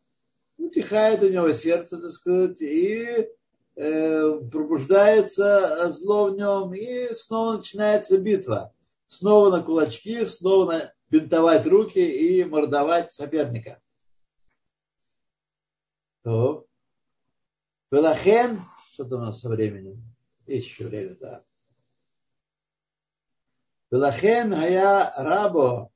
утихает у него сердце, так сказать, и пробуждается зло в нем, и снова начинается битва. Снова на кулачки, снова на бинтовать руки и мордовать соперника. То. Велахен, что-то у нас со временем. Еще время, да. Велахен хая рабо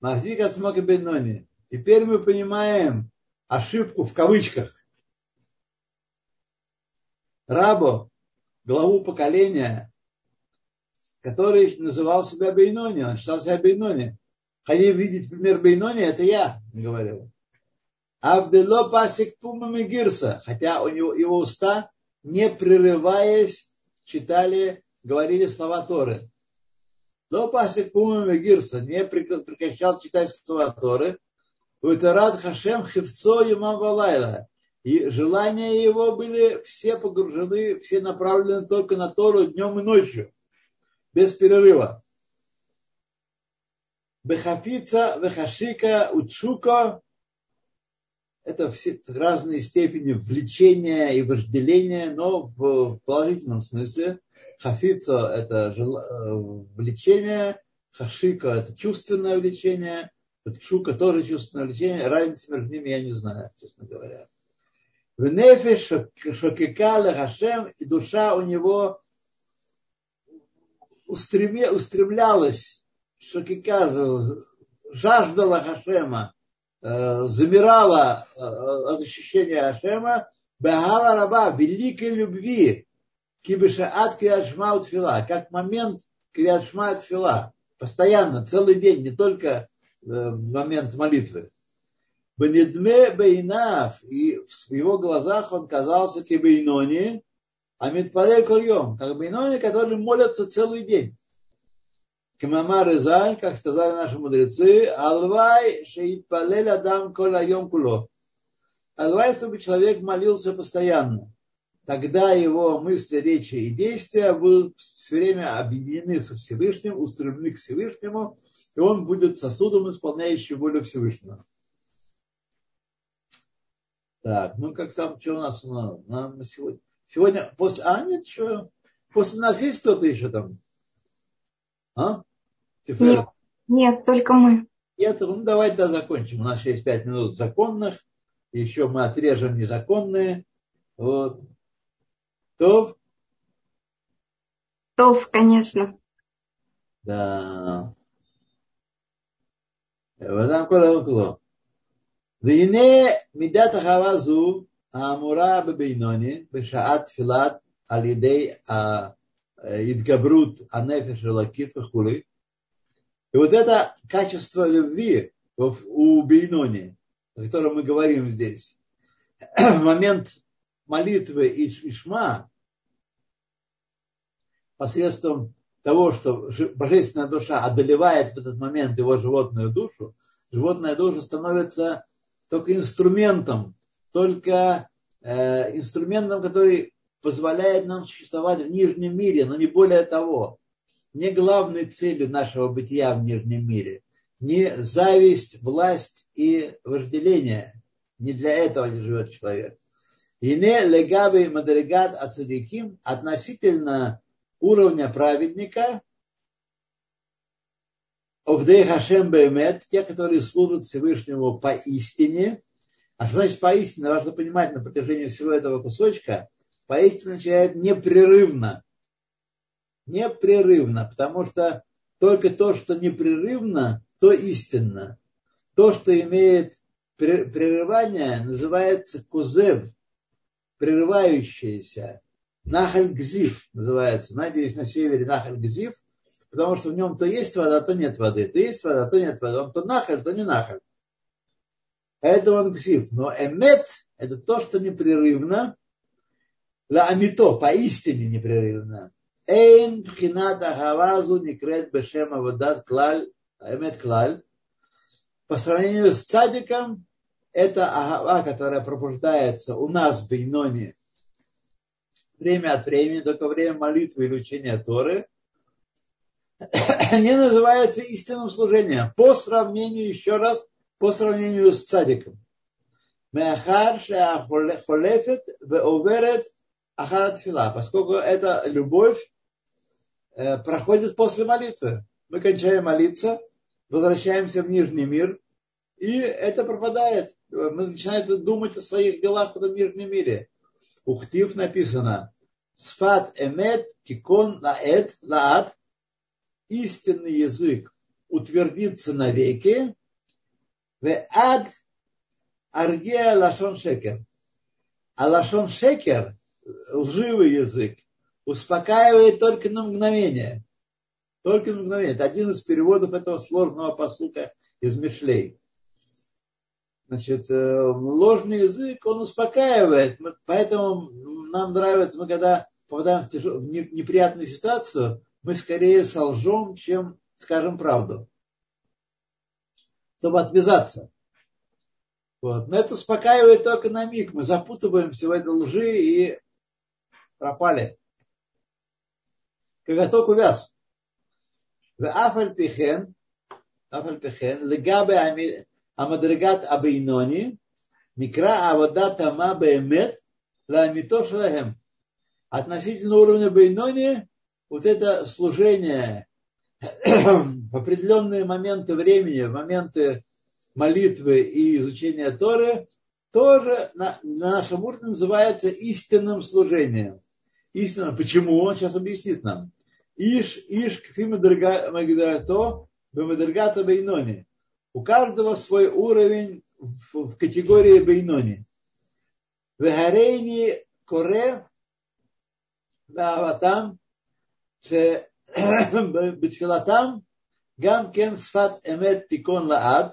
махзик бенони. Теперь мы понимаем ошибку в кавычках. Рабо, главу поколения, который называл себя Бейнони, он считал себя Бейнони. Хотели видеть пример Бейнони, это я говорил. Авдело пасик пума мегирса, хотя у него его уста, не прерываясь, читали, говорили слова Торы. Ло пасик пума мегирса, не прекращал читать слова Торы. Вытарат хашем хивцо юмам валайла. И желания его были все погружены, все направлены только на Тору днем и ночью, без перерыва. Бехафица, Бехашика, Учука это все разные степени влечения и вожделения, но в положительном смысле. Хафица – это э, влечение, хашика – это чувственное влечение, шука тоже чувственное влечение. Разницы между ними я не знаю, честно говоря. В нефе шокикала Хашем, и душа у него устремлялась, шокика, жаждала Хашема, замирала от ощущения Ашема, Бахава Раба, великой любви, Кибишаат Криашма Тфила, как момент Криашма Тфила, постоянно, целый день, не только момент молитвы. Бенедме Бейнав, и в его глазах он казался Кибейнони, а Митпале Кольем, как Бейнони, который молятся целый день. Кмама Резаль, как сказали наши мудрецы, Алвай шеит палель адам кола йом куло. Алвай, чтобы человек молился постоянно. Тогда его мысли, речи и действия будут все время объединены со Всевышним, устремлены к Всевышнему, и он будет сосудом, исполняющим волю Всевышнего. Так, ну как там, что у нас ну, на, на сегодня? Сегодня после... А, нет, что? После нас есть кто-то еще там? А? Нет, нет, только мы. Нет, ну давайте да, закончим. У нас есть пять минут законных. Еще мы отрежем незаконные. Вот. Тов? Тов, конечно. Да. Э, вот там куда-то כולו. והנה מידת החווה זו האמורה בבינוני בשעת תפילת על ידי ההתגברות הנפש אלוקית וכולי, и вот это качество любви у Бейнони, о котором мы говорим здесь, в момент молитвы Ишма, посредством того, что божественная душа одолевает в этот момент его животную душу, животная душа становится только инструментом, только э, инструментом, который позволяет нам существовать в нижнем мире, но не более того не главной целью нашего бытия в нижнем мире. Не зависть, власть и вожделение. Не для этого живет человек. И не легавый мадригат ацадиким относительно уровня праведника, Овдей Хашем Бемет, те, которые служат Всевышнему поистине. А что значит поистине? Важно понимать на протяжении всего этого кусочка. Поистине означает непрерывно непрерывно, потому что только то, что непрерывно, то истинно. То, что имеет прерывание, называется кузев, прерывающееся. Нахаль Гзив называется. Знаете, есть на севере Нахаль Гзив, потому что в нем то есть вода, то нет воды. То есть вода, то нет воды. Он то нахаль, то не нахаль. Это он Гзив. Но эмет – это то, что непрерывно. Ла амито, поистине непрерывно. Эйн пхинат ахавазу некрет бешем аводат клаль, эмет клаль. По сравнению с цадиком, это агава, которая пробуждается у нас в Бейноне время от времени, только время молитвы или учения Торы, не называется истинным служением. По сравнению, еще раз, по сравнению с фила. Поскольку это любовь, Э, проходит после молитвы. Мы кончаем молиться, возвращаемся в нижний мир, и это пропадает. Мы начинаем думать о своих делах в этом нижнем мире. У Хтив написано, Сфат эмет кикон лаэт лаат. Истинный язык утвердится навеки. В ад аргея лашон шекер. А лашон шекер, лживый язык, успокаивает только на мгновение. Только на мгновение. Это один из переводов этого сложного посылка из Мишлей. Значит, э, ложный язык, он успокаивает. Поэтому нам нравится, мы когда попадаем в, тяжел, в неприятную ситуацию, мы скорее солжем, чем скажем правду, чтобы отвязаться. Вот. Но это успокаивает только на миг. Мы запутываемся в этой лжи и пропали. Коготок увяз. Афальпихен, афальпихен, легабе амадригат абейнони, микра авадат ама беемет. Относительно уровня бейнони вот это служение в определенные моменты времени, в моменты молитвы и изучения Торы, тоже на, на нашем уровне называется истинным служением. Истинным. Почему? Он сейчас объяснит нам. Иш, иш, то, бемадргата бейнони. У каждого свой уровень в, в категории бейнони. Вегарейни коре, там שבתפילתם גם כן שפת אמת תיקון לעד,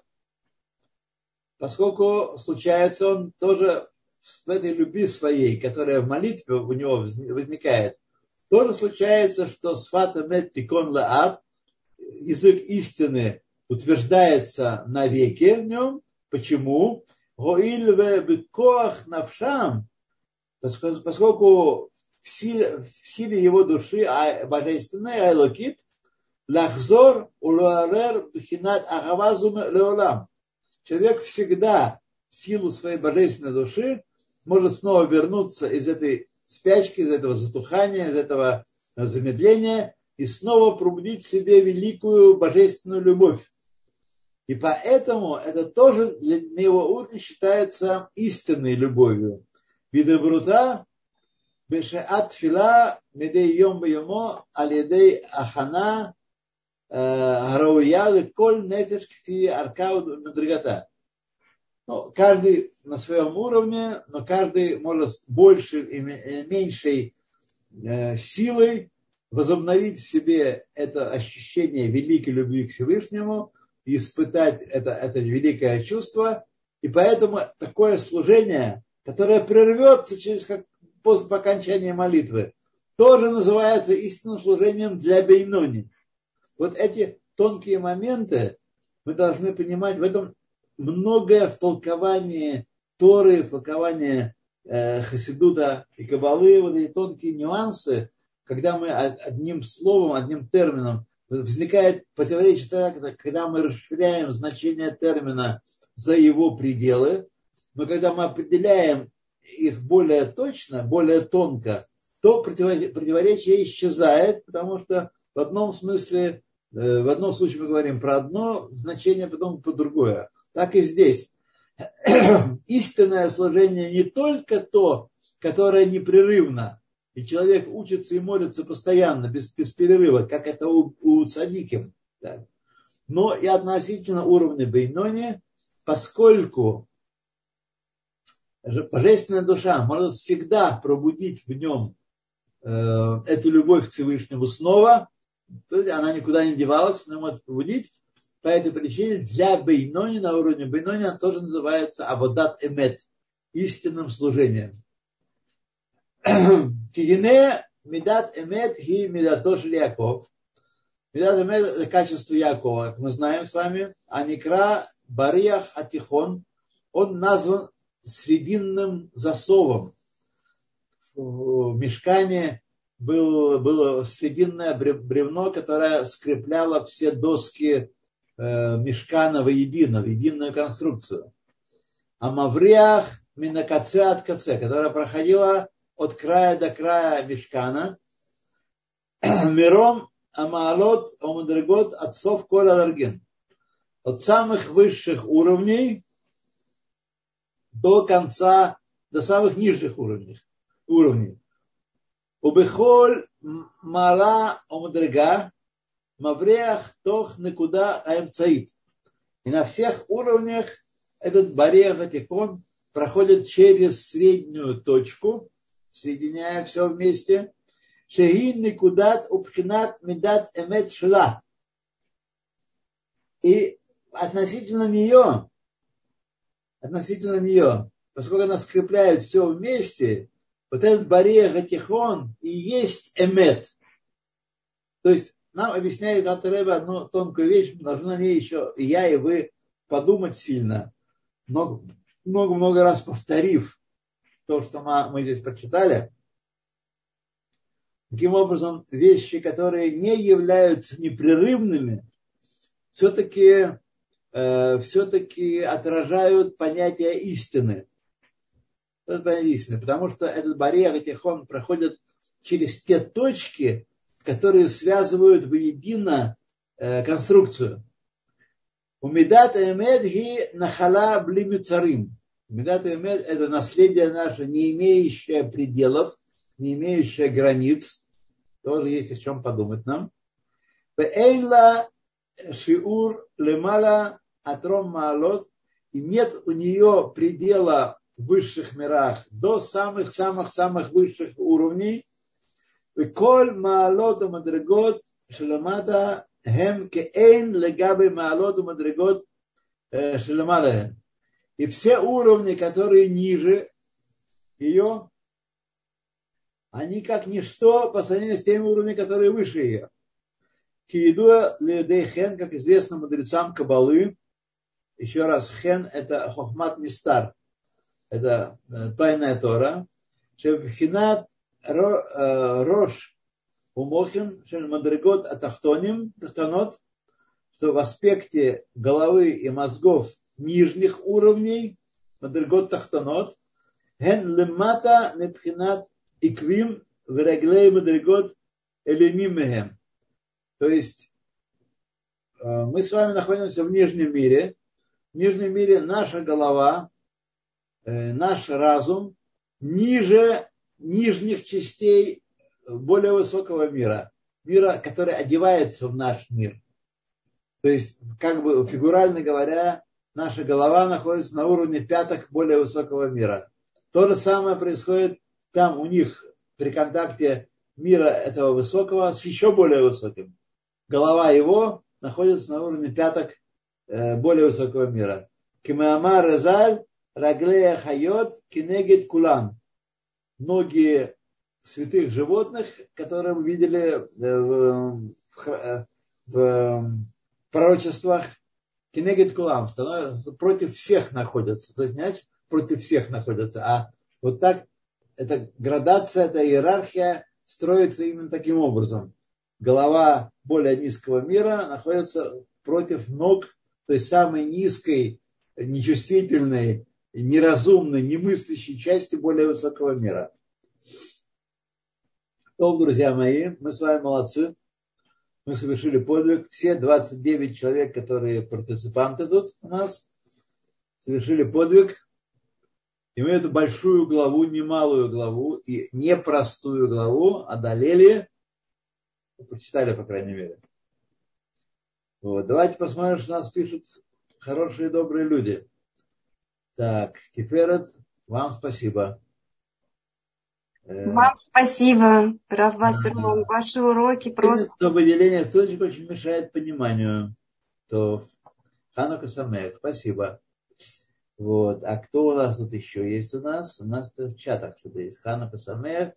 поскольку случается он тоже в этой любви своей, которая в молитве у него возникает, тоже случается, что сфата мет тикон лааб, язык истины утверждается навеки в нем. Почему? Гоиль бекоах навшам, поскольку в силе, в силе его души а, божественной айлокит, лахзор улуарер бхинат агавазум леолам. Человек всегда в силу своей божественной души может снова вернуться из этой спячки, из этого затухания, из этого замедления и снова пробудить в себе великую божественную любовь. И поэтому это тоже для него уровня считается истинной любовью. Бешеат фила медей йом бьемо алидей ахана гарауя коль нефеш кфи аркауд мадригата. Ну, каждый на своем уровне, но каждый может с большей и меньшей э, силой возобновить в себе это ощущение великой любви к Всевышнему испытать это, это великое чувство. И поэтому такое служение, которое прервется через после окончания молитвы, тоже называется истинным служением для Бейнони. Вот эти тонкие моменты мы должны понимать, в этом многое в толковании Торы, в толковании э, Хасидута и Кабалы, вот эти тонкие нюансы, когда мы одним словом, одним термином, возникает противоречие тогда, когда мы расширяем значение термина за его пределы, но когда мы определяем их более точно, более тонко, то противоречие исчезает, потому что в одном смысле, э, в одном случае мы говорим про одно значение, потом про другое. Так и здесь. Истинное служение не только то, которое непрерывно, и человек учится и молится постоянно, без, без перерыва, как это у, у цадиким, да. но и относительно уровня Бейнони, поскольку божественная душа может всегда пробудить в нем э, эту любовь к Всевышнему снова, она никуда не девалась, она может пробудить, по этой причине для Бейнони, на уровне Бейнони, она тоже называется Абодат Эмет, истинным служением. Кигине Медат Эмет Ги Медатош Яков. Медат Эмет – это качество Якова, как мы знаем с вами. Аникра Бариях Атихон, он назван срединным засовом. В мешкане было, было срединное бревно, которое скрепляло все доски Э, мешкана воедино, в единую конструкцию. А Мавриах Минакаце от Каце, которая проходила от края до края мешкана. Миром Амаалот Омадрегот отцов Коля. От самых высших уровней до конца, до самых нижних уровней. уровней. Убехоль мала омдрега мавреах тох никуда аэмцаит. И на всех уровнях этот барех тихон проходит через среднюю точку, соединяя все вместе. Шехин никудат упхинат медат эмет шла. И относительно нее, относительно нее, поскольку она скрепляет все вместе, вот этот барьер Гатихон и есть эмет. То есть нам объясняет Атареба одну тонкую вещь, должны на ней еще, и я, и вы, подумать сильно, много-много раз повторив то, что мы, мы здесь прочитали. Таким образом, вещи, которые не являются непрерывными, все-таки э, все-таки отражают понятие истины. Это понятие истины, потому что этот барьер, Тихон, проходит через те точки, которые связывают воедино э, конструкцию. У Медата Эмед ги нахала блимицарим. Медата Эмед – это наследие наше, не имеющее пределов, не имеющее границ. Тоже есть о чем подумать нам. Эйнла шиур лемала атром маалот, и нет у нее предела в высших мирах до самых-самых-самых высших уровней. Коль маалот мадрегот шеламата хем кеэйн легабы маалот мадрегот шеламата И все уровни, которые ниже ее, они как ничто по сравнению с теми уровнями, которые выше ее. Киедуа ледейхен, как известно мудрецам Кабалы, еще раз, хен это хохмат мистар, это э, тайная Тора, шебхинат э, рош умохин, шель мадригот атахтоним, тахтанот, что в аспекте головы и мозгов нижних уровней, мадригот тахтанот, хен лемата мепхинат иквим вереглей мадригот элемим мехем то есть э, мы с вами находимся в нижнем мире. Нижнем мире наша голова, э, наш разум ниже нижних частей более высокого мира. Мира, который одевается в наш мир. То есть, как бы фигурально говоря, наша голова находится на уровне пяток более высокого мира. То же самое происходит там у них при контакте мира этого высокого с еще более высоким голова его находится на уровне пяток более высокого мира. Кимаамар Резаль, Раглея Хайот, Кинегет Кулан. Ноги святых животных, которые мы видели э, в, в, э, в пророчествах, Кинегет Кулам, против всех находятся. То есть, знаешь, против всех находятся. А вот так, эта градация, эта иерархия строится именно таким образом голова более низкого мира находится против ног той самой низкой, нечувствительной, неразумной, немыслящей части более высокого мира. То, друзья мои, мы с вами молодцы. Мы совершили подвиг. Все 29 человек, которые партиципанты тут у нас, совершили подвиг. И мы эту большую главу, немалую главу и непростую главу одолели Прочитали, по крайней мере. Вот. Давайте посмотрим, что нас пишут хорошие, добрые люди. Так, Тиферет, вам спасибо. Э, вам спасибо, Раввас Роман. Ваши уроки просто... То выделение строчек очень мешает пониманию. То Ханука Самех, спасибо. Вот. А кто у нас тут еще есть у нас? У нас в чатах что-то есть. Ханука Самех.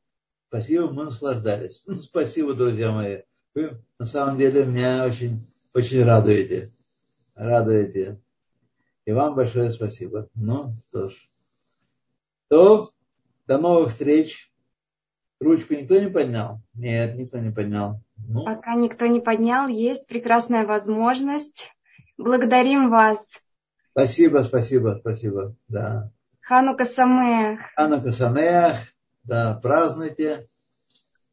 Спасибо, мы наслаждались. Спасибо, друзья мои. Вы на самом деле меня очень, очень радуете. Радуете. И вам большое спасибо. Ну, что ж. То, до новых встреч. Ручку никто не поднял? Нет, никто не поднял. Ну. Пока никто не поднял, есть прекрасная возможность. Благодарим вас. Спасибо, спасибо, спасибо. Да. Ханука Самех. Ханука Самех. Да, празднуйте.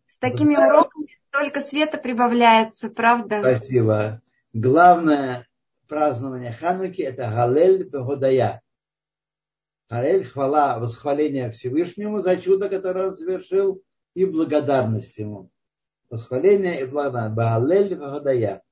С такими уроками столько света прибавляется, правда? Спасибо. Главное празднование Хануки – это Галель Бегодая. Галель – хвала, восхваление Всевышнему за чудо, которое он совершил, и благодарность ему. Восхваление и благодарность. Баалель Вагадая.